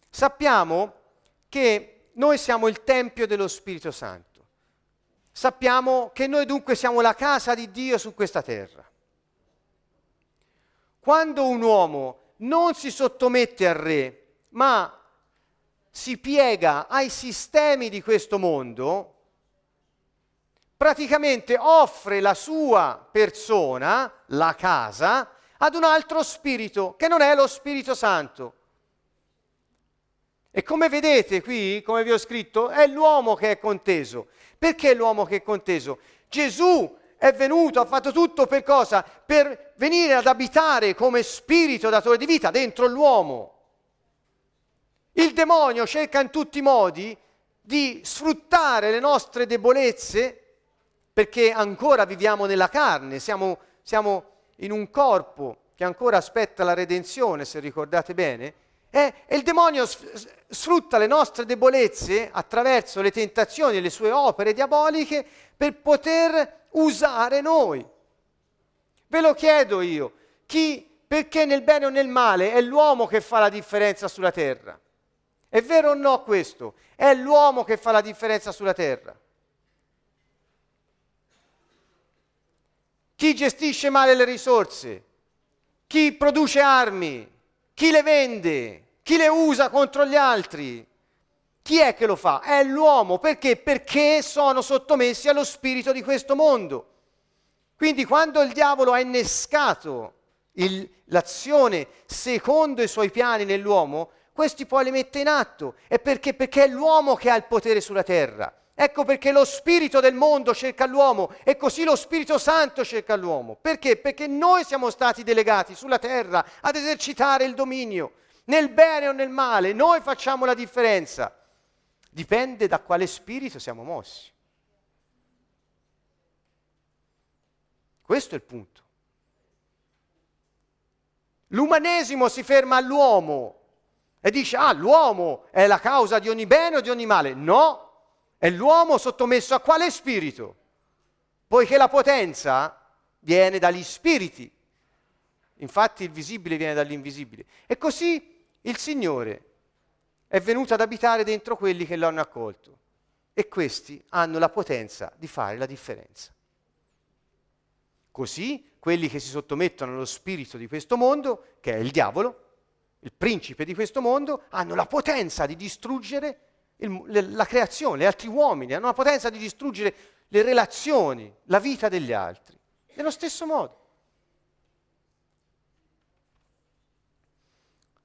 Sappiamo che noi siamo il Tempio dello Spirito Santo. Sappiamo che noi dunque siamo la casa di Dio su questa terra. Quando un uomo non si sottomette al Re, ma si piega ai sistemi di questo mondo, praticamente offre la sua persona, la casa, ad un altro spirito che non è lo Spirito Santo. E come vedete qui, come vi ho scritto, è l'uomo che è conteso. Perché l'uomo che è conteso? Gesù è venuto, ha fatto tutto per cosa? Per venire ad abitare come spirito datore di vita dentro l'uomo. Il demonio cerca in tutti i modi di sfruttare le nostre debolezze perché ancora viviamo nella carne, siamo, siamo in un corpo che ancora aspetta la redenzione, se ricordate bene, eh, e il demonio sfrutta le nostre debolezze attraverso le tentazioni e le sue opere diaboliche per poter usare noi. Ve lo chiedo io, chi, perché nel bene o nel male è l'uomo che fa la differenza sulla terra? È vero o no questo? È l'uomo che fa la differenza sulla terra. Chi gestisce male le risorse, chi produce armi, chi le vende, chi le usa contro gli altri. Chi è che lo fa? È l'uomo. Perché? Perché sono sottomessi allo spirito di questo mondo. Quindi quando il diavolo ha innescato il, l'azione secondo i suoi piani nell'uomo, questi poi li mette in atto. E perché? Perché è l'uomo che ha il potere sulla terra. Ecco perché lo spirito del mondo cerca l'uomo e così lo Spirito Santo cerca l'uomo. Perché? Perché noi siamo stati delegati sulla terra ad esercitare il dominio, nel bene o nel male, noi facciamo la differenza. Dipende da quale spirito siamo mossi. Questo è il punto. L'umanesimo si ferma all'uomo e dice, ah, l'uomo è la causa di ogni bene o di ogni male. No, è l'uomo sottomesso a quale spirito? Poiché la potenza viene dagli spiriti. Infatti il visibile viene dall'invisibile. E così il Signore è venuto ad abitare dentro quelli che lo hanno accolto. E questi hanno la potenza di fare la differenza. Così quelli che si sottomettono allo spirito di questo mondo, che è il diavolo, il principe di questo mondo, hanno la potenza di distruggere il, le, la creazione, gli altri uomini, hanno la potenza di distruggere le relazioni, la vita degli altri. Nello stesso modo.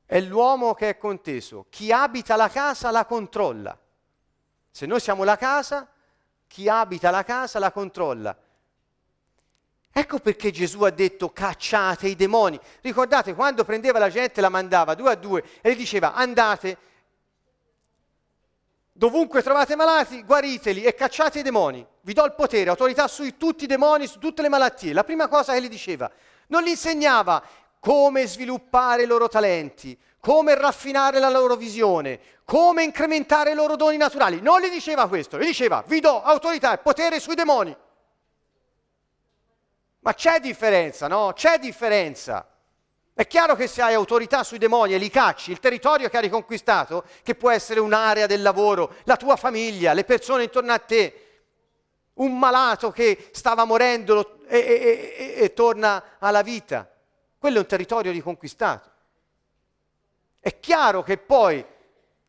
È l'uomo che è conteso. Chi abita la casa la controlla. Se noi siamo la casa, chi abita la casa la controlla. Ecco perché Gesù ha detto cacciate i demoni. Ricordate quando prendeva la gente la mandava due a due e gli diceva andate Dovunque trovate malati, guariteli e cacciate i demoni. Vi do il potere, autorità su tutti i demoni, su tutte le malattie. La prima cosa che gli diceva, non gli insegnava come sviluppare i loro talenti, come raffinare la loro visione, come incrementare i loro doni naturali. Non gli diceva questo, gli diceva vi do autorità e potere sui demoni. Ma c'è differenza, no? C'è differenza. È chiaro che se hai autorità sui demoni e li cacci, il territorio che hai riconquistato, che può essere un'area del lavoro, la tua famiglia, le persone intorno a te, un malato che stava morendo e, e, e, e torna alla vita, quello è un territorio riconquistato. È chiaro che poi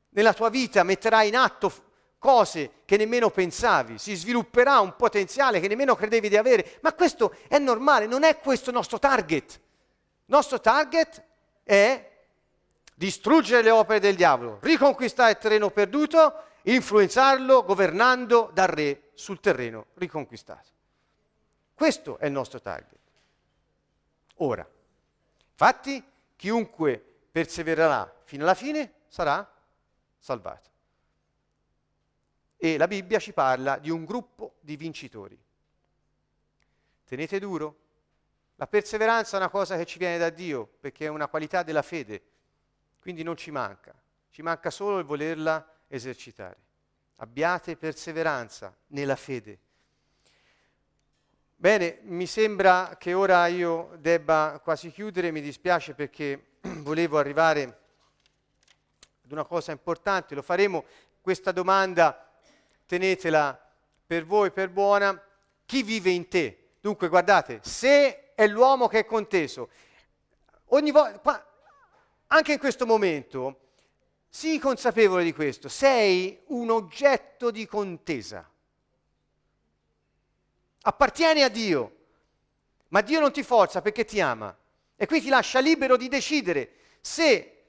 nella tua vita metterai in atto cose che nemmeno pensavi, si svilupperà un potenziale che nemmeno credevi di avere, ma questo è normale, non è questo il nostro target nostro target è distruggere le opere del diavolo, riconquistare il terreno perduto, influenzarlo governando da re sul terreno riconquistato. Questo è il nostro target. Ora, infatti, chiunque persevererà fino alla fine sarà salvato. E la Bibbia ci parla di un gruppo di vincitori. Tenete duro. La perseveranza è una cosa che ci viene da Dio, perché è una qualità della fede, quindi non ci manca, ci manca solo il volerla esercitare. Abbiate perseveranza nella fede. Bene, mi sembra che ora io debba quasi chiudere, mi dispiace perché <clears throat> volevo arrivare ad una cosa importante, lo faremo, questa domanda tenetela per voi per buona, chi vive in te? Dunque guardate, se è l'uomo che è conteso, ogni volta, anche in questo momento, sii consapevole di questo, sei un oggetto di contesa. Appartieni a Dio, ma Dio non ti forza perché ti ama e qui ti lascia libero di decidere se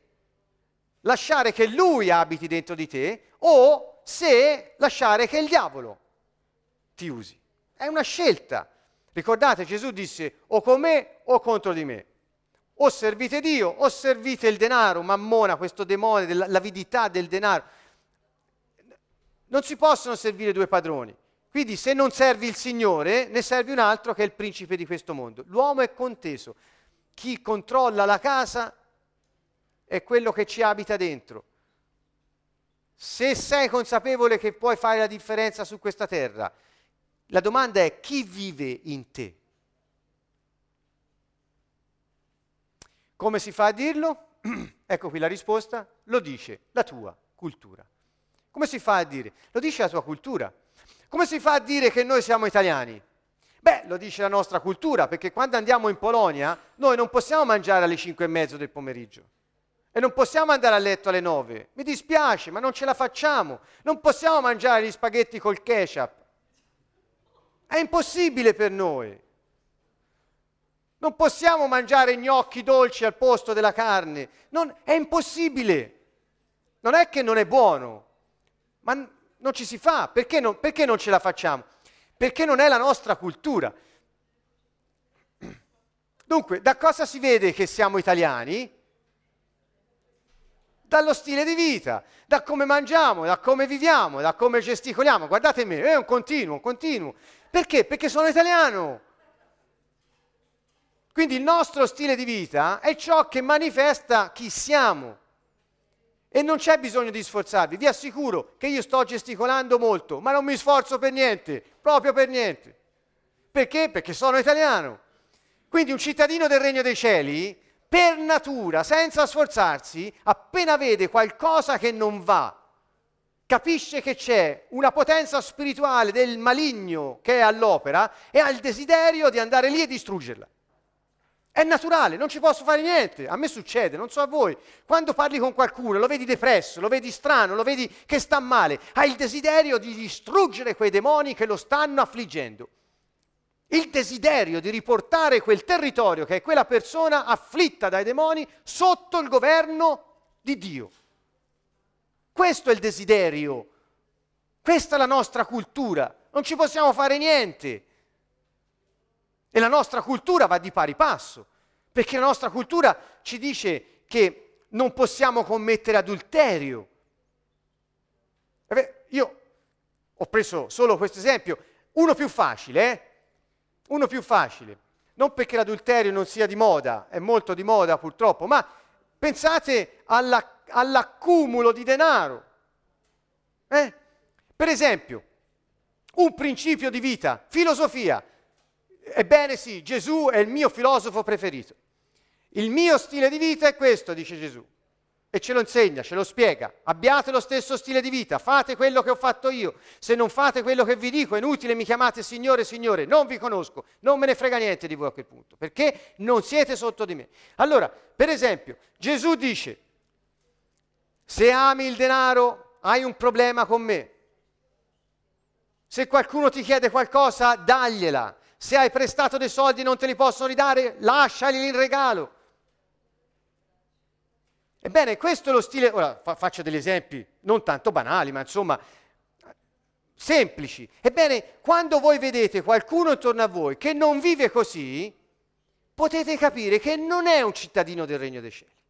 lasciare che Lui abiti dentro di te o se lasciare che il diavolo ti usi. È una scelta. Ricordate, Gesù disse o con me o contro di me. O servite Dio o servite il denaro, mammona, questo demone dell'avidità del denaro. Non si possono servire due padroni. Quindi se non servi il Signore, ne servi un altro che è il principe di questo mondo. L'uomo è conteso. Chi controlla la casa è quello che ci abita dentro. Se sei consapevole che puoi fare la differenza su questa terra, la domanda è chi vive in te? Come si fa a dirlo? <clears throat> ecco qui la risposta, lo dice la tua cultura. Come si fa a dire? Lo dice la tua cultura. Come si fa a dire che noi siamo italiani? Beh, lo dice la nostra cultura, perché quando andiamo in Polonia noi non possiamo mangiare alle 5 e mezzo del pomeriggio e non possiamo andare a letto alle 9. Mi dispiace, ma non ce la facciamo. Non possiamo mangiare gli spaghetti col ketchup. È impossibile per noi. Non possiamo mangiare gnocchi dolci al posto della carne. Non, è impossibile. Non è che non è buono, ma non ci si fa. Perché non, perché non ce la facciamo? Perché non è la nostra cultura. Dunque, da cosa si vede che siamo italiani? Dallo stile di vita, da come mangiamo, da come viviamo, da come gesticoliamo. Guardate me, è un continuo, un continuo. Perché? Perché sono italiano. Quindi il nostro stile di vita è ciò che manifesta chi siamo. E non c'è bisogno di sforzarvi, vi assicuro che io sto gesticolando molto, ma non mi sforzo per niente, proprio per niente. Perché? Perché sono italiano. Quindi un cittadino del Regno dei Cieli, per natura, senza sforzarsi, appena vede qualcosa che non va, capisce che c'è una potenza spirituale del maligno che è all'opera e ha il desiderio di andare lì e distruggerla. È naturale, non ci posso fare niente. A me succede, non so a voi. Quando parli con qualcuno, lo vedi depresso, lo vedi strano, lo vedi che sta male, hai il desiderio di distruggere quei demoni che lo stanno affliggendo. Il desiderio di riportare quel territorio che è quella persona afflitta dai demoni sotto il governo di Dio. Questo è il desiderio. Questa è la nostra cultura. Non ci possiamo fare niente. E la nostra cultura va di pari passo, perché la nostra cultura ci dice che non possiamo commettere adulterio. Io ho preso solo questo esempio, uno più facile, eh? Uno più facile. Non perché l'adulterio non sia di moda, è molto di moda purtroppo, ma pensate alla, all'accumulo di denaro. Eh? Per esempio, un principio di vita, filosofia. Ebbene sì, Gesù è il mio filosofo preferito. Il mio stile di vita è questo, dice Gesù. E ce lo insegna, ce lo spiega. Abbiate lo stesso stile di vita, fate quello che ho fatto io. Se non fate quello che vi dico, è inutile mi chiamate Signore, Signore. Non vi conosco, non me ne frega niente di voi a quel punto, perché non siete sotto di me. Allora, per esempio, Gesù dice, se ami il denaro, hai un problema con me. Se qualcuno ti chiede qualcosa, dagliela. Se hai prestato dei soldi e non te li possono ridare, lasciali in regalo. Ebbene, questo è lo stile, ora fa, faccio degli esempi non tanto banali, ma insomma, semplici. Ebbene, quando voi vedete qualcuno intorno a voi che non vive così, potete capire che non è un cittadino del regno dei cieli.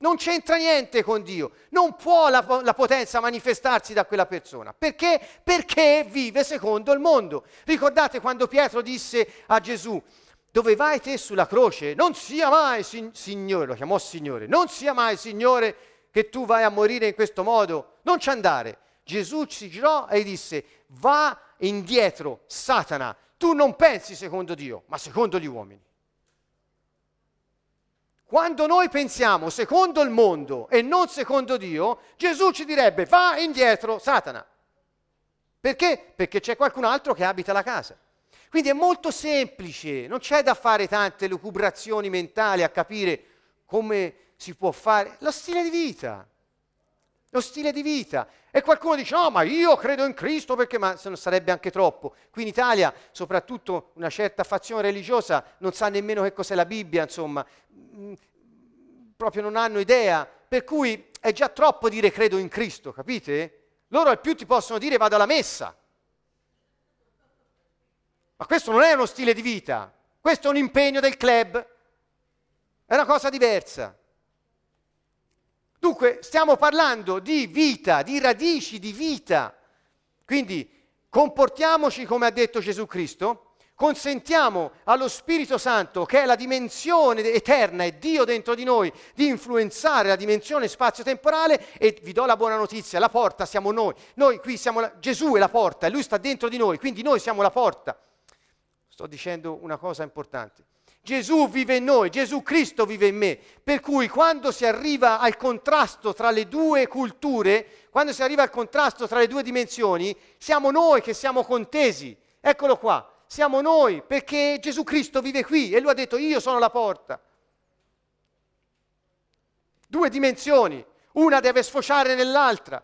Non c'entra niente con Dio, non può la, la, potenza manifestarsi da quella persona. Perché? Perché vive secondo il mondo. Ricordate quando Pietro disse a Gesù, dove vai te sulla croce? Non sia mai, sin- Signore, lo chiamò Signore, non sia mai, Signore, che tu vai a morire in questo modo, non ci andare. Gesù si girò e disse, va indietro, Satana, tu non pensi secondo Dio, ma secondo gli uomini. Quando noi pensiamo secondo il mondo e non secondo Dio, Gesù ci direbbe va indietro Satana. Perché? Perché c'è qualcun altro che abita la casa. Quindi è molto semplice, non c'è da fare tante lucubrazioni mentali a capire come si può fare. Lo stile di vita. Lo stile di vita. E qualcuno dice, no, ma io credo in Cristo perché, ma se non sarebbe anche troppo. Qui in Italia, soprattutto una certa fazione religiosa, non sa nemmeno che cos'è la Bibbia, insomma, mm, proprio non hanno idea. Per cui è già troppo dire credo in Cristo, capite? Loro al più ti possono dire vado alla messa. Ma questo non è uno stile di vita, questo è un impegno del club, è una cosa diversa. Dunque stiamo parlando di vita, di radici di vita. Quindi comportiamoci come ha detto Gesù Cristo, consentiamo allo Spirito Santo, che è la dimensione eterna e Dio dentro di noi, di influenzare la dimensione spazio-temporale e vi do la buona notizia, la porta siamo noi. Noi qui siamo la, Gesù è la porta e lui sta dentro di noi, quindi noi siamo la porta. Sto dicendo una cosa importante. Gesù vive in noi, Gesù Cristo vive in me, per cui quando si arriva al contrasto tra le due culture, quando si arriva al contrasto tra le due dimensioni, siamo noi che siamo contesi. Eccolo qua, siamo noi perché Gesù Cristo vive qui e lui ha detto io sono la porta. Due dimensioni, una deve sfociare nell'altra,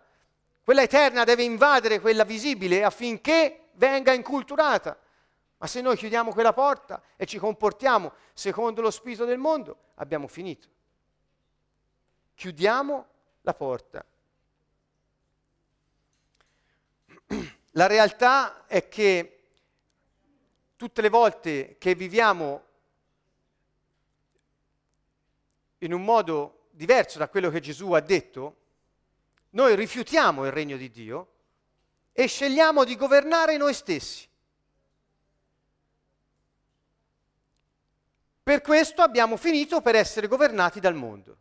quella eterna deve invadere quella visibile affinché venga inculturata. Ma se noi chiudiamo quella porta e ci comportiamo secondo lo spirito del mondo, abbiamo finito. Chiudiamo la porta. <clears throat> La realtà è che tutte le volte che viviamo in un modo diverso da quello che Gesù ha detto, noi rifiutiamo il regno di Dio e scegliamo di governare noi stessi. Per questo abbiamo finito per essere governati dal mondo.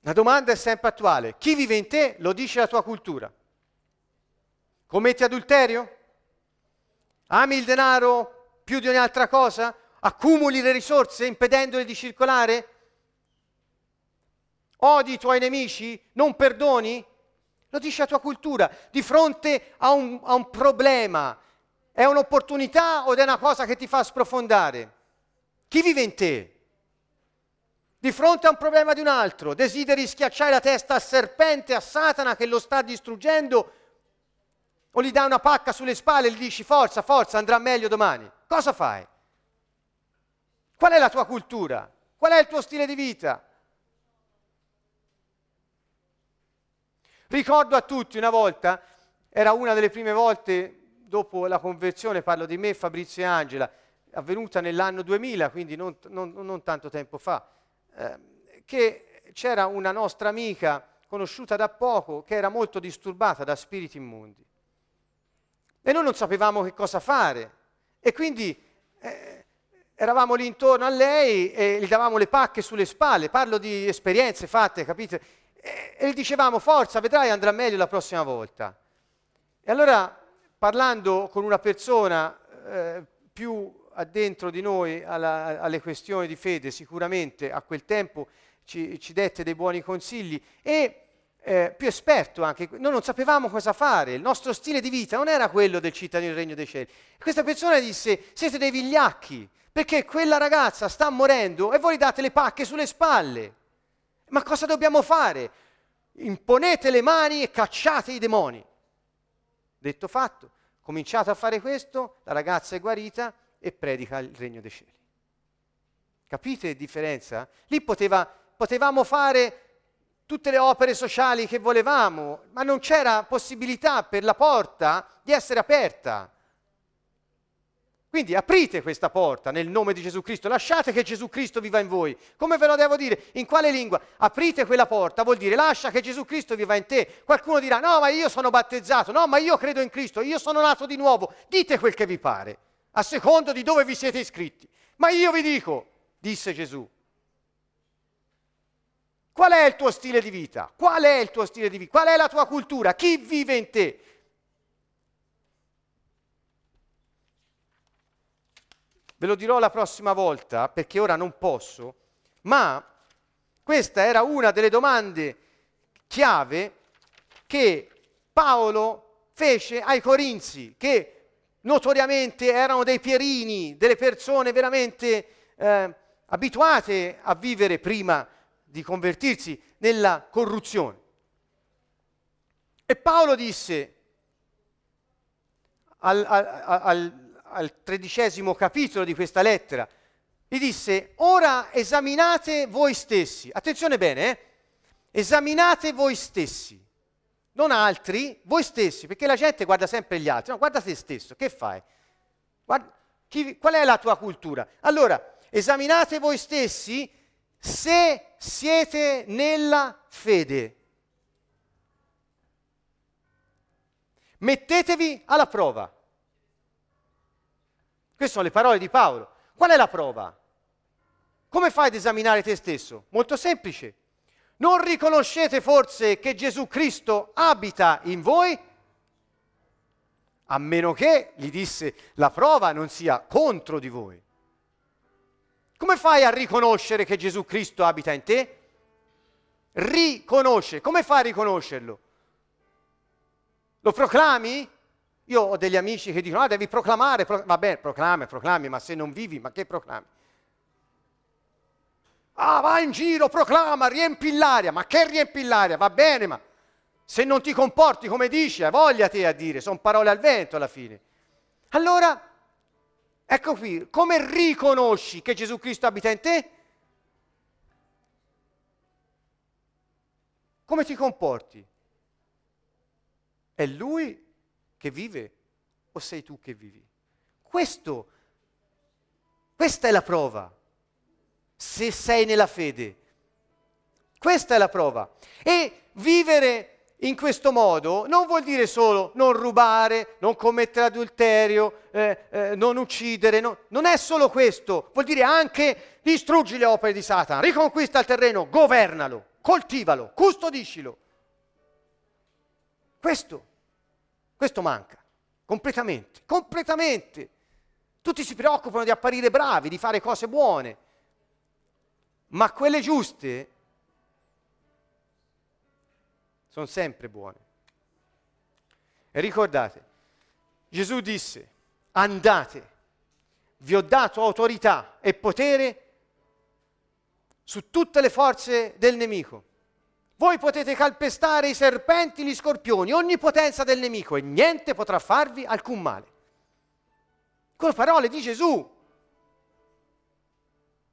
La domanda è sempre attuale. Chi vive in te lo dice la tua cultura. Commetti adulterio? Ami il denaro più di ogni altra cosa? Accumuli le risorse impedendole di circolare? Odi i tuoi nemici? Non perdoni? Lo dice la tua cultura. Di fronte a un, a un problema è un'opportunità o è una cosa che ti fa sprofondare? Chi vive in te? Di fronte a un problema di un altro, desideri schiacciare la testa al serpente, a Satana che lo sta distruggendo, o gli dai una pacca sulle spalle e gli dici forza, forza, andrà meglio domani. Cosa fai? Qual è la tua cultura? Qual è il tuo stile di vita? Ricordo a tutti una volta, era una delle prime volte dopo la conversione, parlo di me, Fabrizio e Angela, avvenuta nell'anno 2000, quindi non, non, non tanto tempo fa, eh, che c'era una nostra amica conosciuta da poco che era molto disturbata da spiriti immondi. E noi non sapevamo che cosa fare. E quindi eh, eravamo lì intorno a lei e gli davamo le pacche sulle spalle. Parlo di esperienze fatte, capite? E, gli dicevamo, forza, vedrai, andrà meglio la prossima volta. E allora parlando con una persona eh, più addentro di noi alla, alle questioni di fede, sicuramente a quel tempo ci, ci dette dei buoni consigli e eh, più esperto anche, noi non sapevamo cosa fare, il nostro stile di vita non era quello del cittadino del regno dei cieli. Questa persona disse, siete dei vigliacchi, perché quella ragazza sta morendo e voi date le pacche sulle spalle. Ma cosa dobbiamo fare? Imponete le mani e cacciate i demoni. Detto fatto, cominciato a fare questo, la ragazza è guarita e predica il regno dei cieli. Capite la differenza? Lì poteva, potevamo fare tutte le opere sociali che volevamo, ma non c'era possibilità per la porta di essere aperta. Quindi aprite questa porta nel nome di Gesù Cristo, lasciate che Gesù Cristo viva in voi. Come ve lo devo dire? In quale lingua? Aprite quella porta, vuol dire lascia che Gesù Cristo viva in te. Qualcuno dirà no, ma io sono battezzato, no, ma io credo in Cristo, io sono nato di nuovo. Dite quel che vi pare, a secondo di dove vi siete iscritti. Ma io vi dico, disse Gesù, qual è il tuo stile di vita? Qual è il tuo stile di vita? Qual è la tua cultura? Chi vive in te? Ve lo dirò la prossima volta perché ora non posso, ma questa era una delle domande chiave che Paolo fece ai Corinzi, che notoriamente erano dei pierini, delle persone veramente eh, abituate a vivere prima di convertirsi nella corruzione. E Paolo disse al, al, al al tredicesimo capitolo di questa lettera, gli disse, ora esaminate voi stessi, attenzione bene, eh? esaminate voi stessi, non altri, voi stessi, perché la gente guarda sempre gli altri, no, guarda te stesso, che fai? Guarda, chi, qual è la tua cultura? Allora, esaminate voi stessi se siete nella fede. Mettetevi alla prova. Queste sono le parole di Paolo. Qual è la prova? Come fai ad esaminare te stesso? Molto semplice. Non riconoscete forse che Gesù Cristo abita in voi? A meno che, gli disse, la prova non sia contro di voi. Come fai a riconoscere che Gesù Cristo abita in te? Riconosce. Come fai a riconoscerlo? Lo proclami? Io ho degli amici che dicono, ah, devi proclamare, pro- vabbè, proclami, proclami, ma se non vivi, ma che proclami? Ah, va in giro, proclama, riempi l'aria, ma che riempi l'aria? Va bene, ma se non ti comporti come dici, voglia te a dire, sono parole al vento alla fine. Allora, ecco qui, come riconosci che Gesù Cristo abita in te? Come ti comporti? È Lui che vive o sei tu che vivi? Questo, questa è la prova, se sei nella fede. Questa è la prova. E vivere in questo modo non vuol dire solo non rubare, non commettere adulterio, eh, eh, non uccidere, no. non è solo questo, vuol dire anche distruggi le opere di Satana, riconquista il terreno, governalo, coltivalo, custodiscilo. Questo questo manca, completamente, completamente. Tutti si preoccupano di apparire bravi, di fare cose buone, ma quelle giuste sono sempre buone. E ricordate, Gesù disse, andate, vi ho dato autorità e potere su tutte le forze del nemico voi potete calpestare i serpenti, gli scorpioni, ogni potenza del nemico e niente potrà farvi alcun male. Con le parole di Gesù.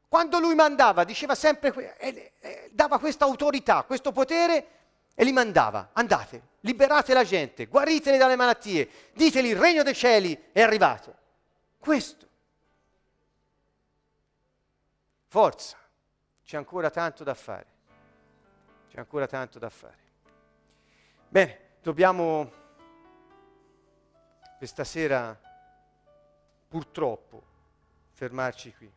Quando lui mandava, diceva sempre, eh, eh, dava questa autorità, questo potere e li mandava. Andate, liberate la gente, guariteli dalle malattie, diteli il regno dei cieli è arrivato. Questo. Forza, c'è ancora tanto da fare c'è ancora tanto da fare. Bene, dobbiamo questa sera purtroppo fermarci qui.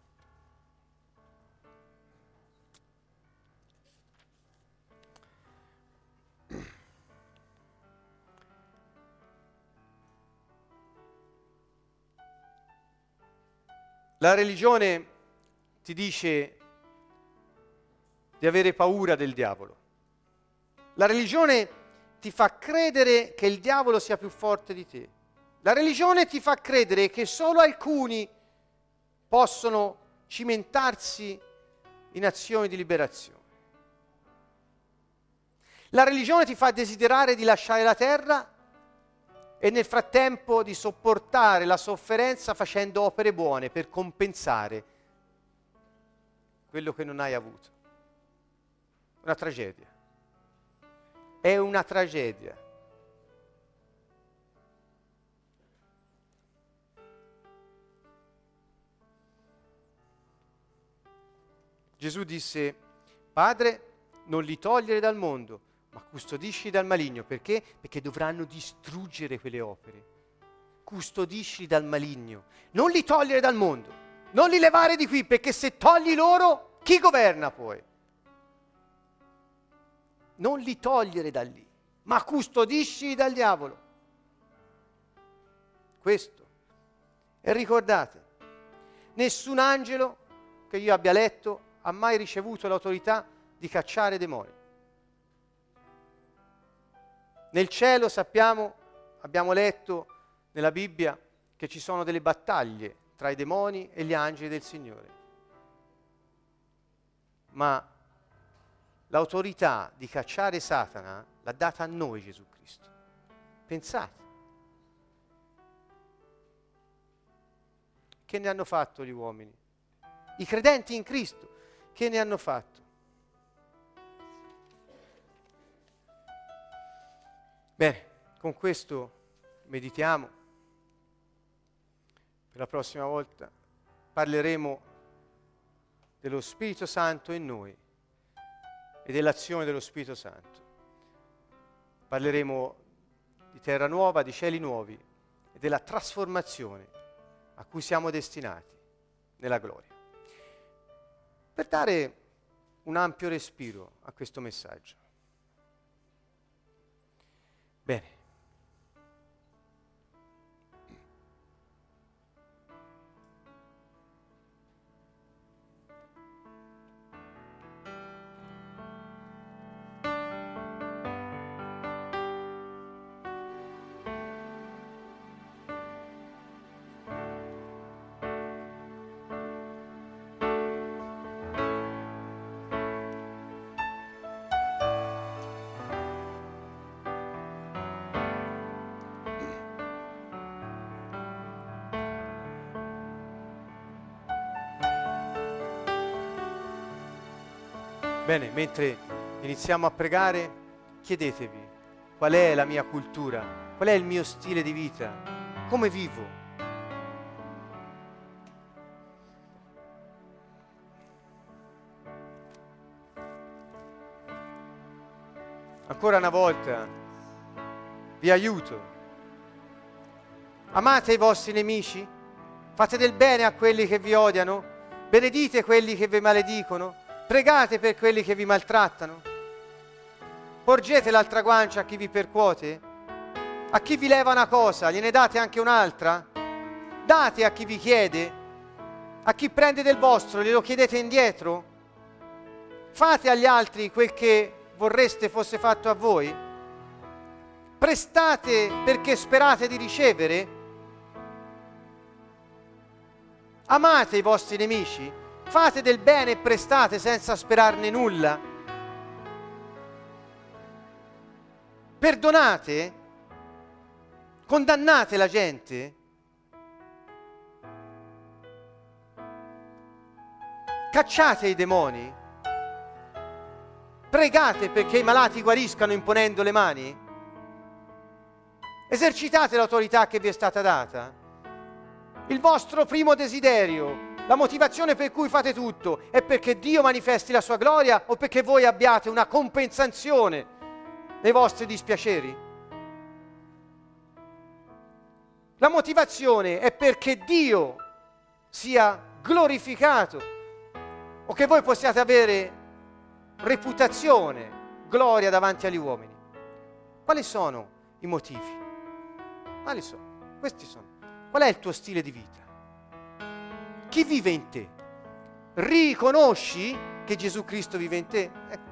La religione ti dice di avere paura del diavolo. La religione ti fa credere che il diavolo sia più forte di te. La religione ti fa credere che solo alcuni possono cimentarsi in azioni di liberazione. La religione ti fa desiderare di lasciare la terra e nel frattempo di sopportare la sofferenza facendo opere buone per compensare quello che non hai avuto. Una tragedia. è una tragedia. Gesù disse, Padre, non li togliere dal mondo, ma custodisci dal maligno. Perché? Perché dovranno distruggere quelle opere. Custodisci dal maligno. Non li togliere dal mondo, non li levare di qui, perché se togli loro, chi governa poi? Non li togliere da lì, ma custodisci dal diavolo. Questo. E ricordate, nessun angelo che io abbia letto ha mai ricevuto l'autorità di cacciare demoni. Nel cielo sappiamo, abbiamo letto nella Bibbia che ci sono delle battaglie tra i demoni e gli angeli del Signore. Ma l'autorità di cacciare Satana l'ha data a noi Gesù Cristo. Pensate. Che ne hanno fatto gli uomini? I credenti in Cristo, che ne hanno fatto? Bene, con questo meditiamo. Per la prossima volta parleremo dello Spirito Santo in noi e dell'azione dello Spirito Santo. Parleremo di terra nuova, di cieli nuovi e della trasformazione a cui siamo destinati nella gloria. Per dare un ampio respiro a questo messaggio. Bene, mentre iniziamo a pregare, chiedetevi qual è la mia cultura, qual è il mio stile di vita, come vivo. Ancora una volta vi aiuto. Amate i vostri nemici? Fate del bene a quelli che vi odiano? Benedite quelli che vi maledicono? Pregate per quelli che vi maltrattano. Porgete l'altra guancia a chi vi percuote. A chi vi leva una cosa, gliene date anche un'altra. Date a chi vi chiede. A chi prende del vostro, glielo chiedete indietro. Fate agli altri quel che vorreste fosse fatto a voi. Prestate perché sperate di ricevere. Amate i vostri nemici Fate del bene e prestate senza sperarne nulla. Perdonate. Condannate la gente. Cacciate i demoni. Pregate perché i malati guariscano imponendo le mani. Esercitate l'autorità che vi è stata data. Il vostro primo desiderio la motivazione per cui fate tutto è perché Dio manifesti la sua gloria o perché voi abbiate una compensazione dei vostri dispiaceri? La motivazione è perché Dio sia glorificato o che voi possiate avere reputazione, gloria davanti agli uomini. Quali sono i motivi? Quali sono? Questi sono. Qual è il tuo stile di vita? Chi vive in te? Riconosci che Gesù Cristo vive in te? Ecco.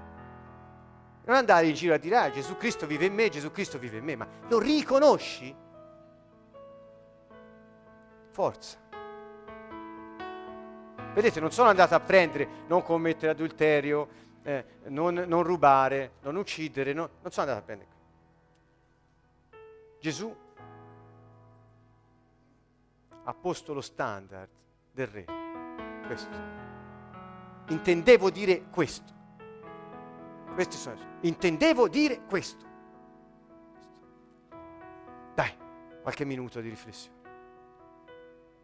Non andare in giro a dire, ah, Gesù Cristo vive in me, Gesù Cristo vive in me, ma lo riconosci? Forza. Vedete, non sono andato a prendere, non commettere adulterio, eh, non, non, rubare, non uccidere, no, non sono andato a prendere. Gesù ha posto lo standard del re. Questo. Intendevo dire questo. Questi sono. Intendevo dire questo. Dai, qualche minuto di riflessione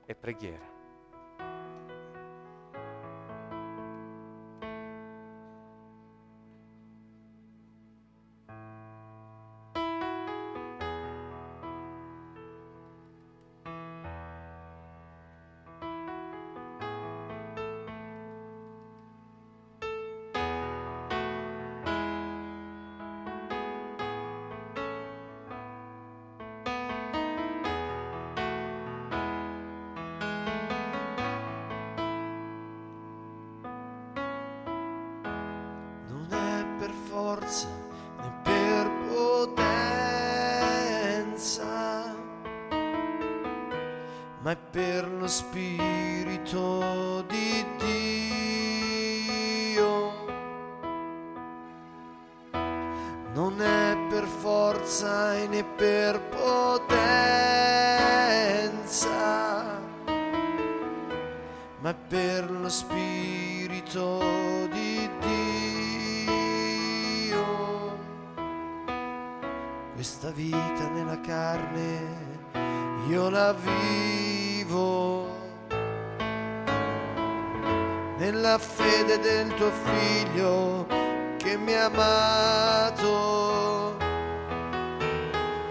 e preghiera. Questa vita nella carne io la vivo nella fede del tuo figlio che mi ha amato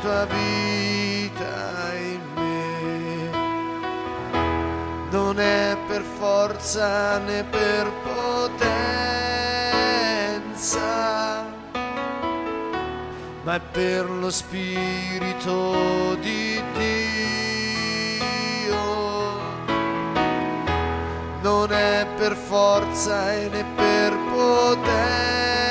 tua vita in me. Non è per forza né per potenza, ma è per lo Spirito di Dio. Non è per forza né per potenza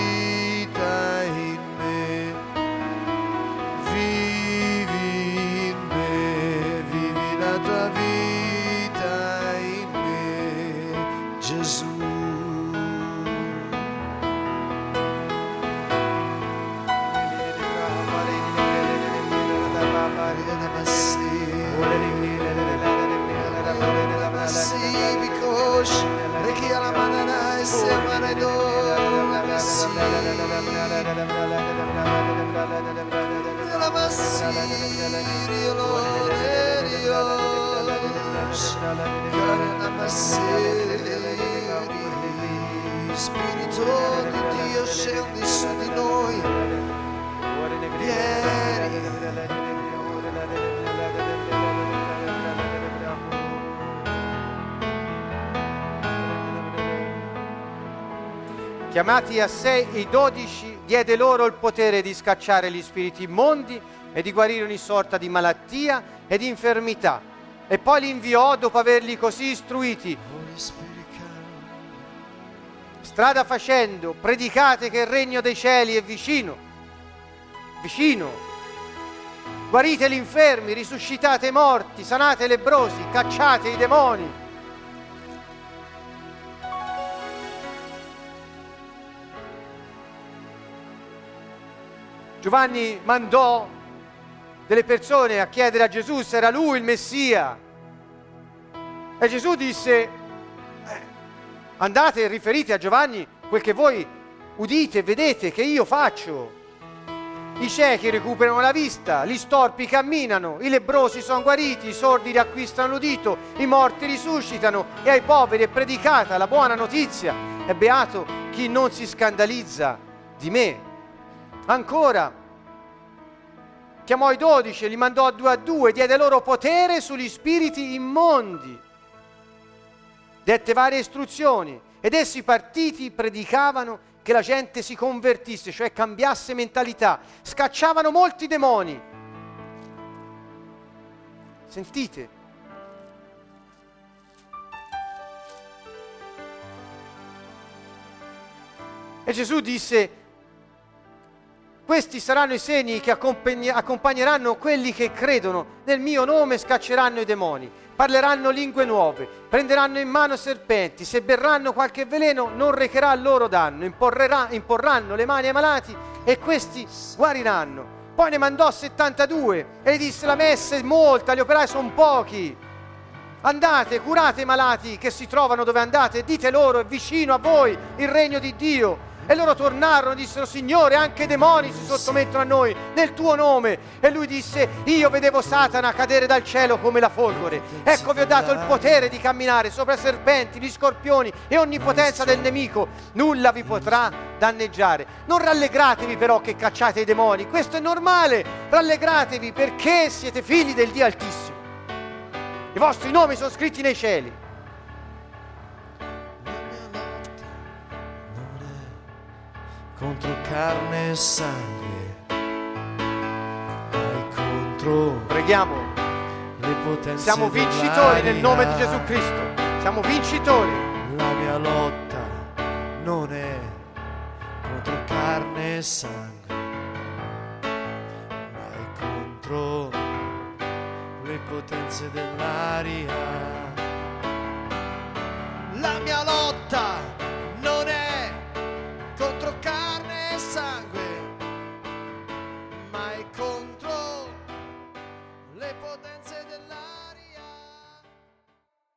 Spirito di Dio scendi su noi. Chiamati a sé i dodici, diede loro il potere di scacciare gli spiriti immondi e di guarire ogni sorta di malattia e di infermità. E poi li inviò dopo averli così istruiti. Strada facendo, predicate che il regno dei cieli è vicino, vicino. Guarite gli infermi, risuscitate i morti, sanate i lebrosi, cacciate i demoni. Giovanni mandò delle persone a chiedere a Gesù se era lui il Messia. E Gesù disse, eh, andate e riferite a Giovanni quel che voi udite vedete che io faccio. I ciechi recuperano la vista, gli storpi camminano, i lebrosi sono guariti, i sordi riacquistano l'udito, i morti risuscitano e ai poveri è predicata la buona notizia. È beato chi non si scandalizza di me. Ancora, chiamò i dodici, li mandò a due a due, diede loro potere sugli spiriti immondi, dette varie istruzioni ed essi partiti predicavano che la gente si convertisse, cioè cambiasse mentalità. Scacciavano molti demoni. Sentite. E Gesù disse, questi saranno i segni che accompagneranno quelli che credono, nel mio nome scacceranno i demoni parleranno lingue nuove, prenderanno in mano serpenti, se berranno qualche veleno non recherà loro danno, imporranno le mani ai malati e questi guariranno. Poi ne mandò 72 e gli disse la messa è molta, gli operai sono pochi. Andate, curate i malati che si trovano dove andate, dite loro è vicino a voi il regno di Dio e loro tornarono e dissero, Signore, anche i demoni si sottomettono a noi nel tuo nome. E lui disse, io vedevo Satana cadere dal cielo come la folgore. Ecco vi ho dato il potere di camminare sopra serpenti, gli scorpioni e ogni potenza del nemico. Nulla vi potrà danneggiare. Non rallegratevi però che cacciate i demoni, questo è normale. Rallegratevi perché siete figli del Dio Altissimo. I vostri nomi sono scritti nei cieli. Contro carne e sangue, mai contro Preghiamo. le potenze Siamo vincitori nel nome di. Gesù Cristo. Siamo vincitori. La mia lotta non è contro carne e sangue, ma è contro le potenze dell'aria. La mia lotta non è contro carne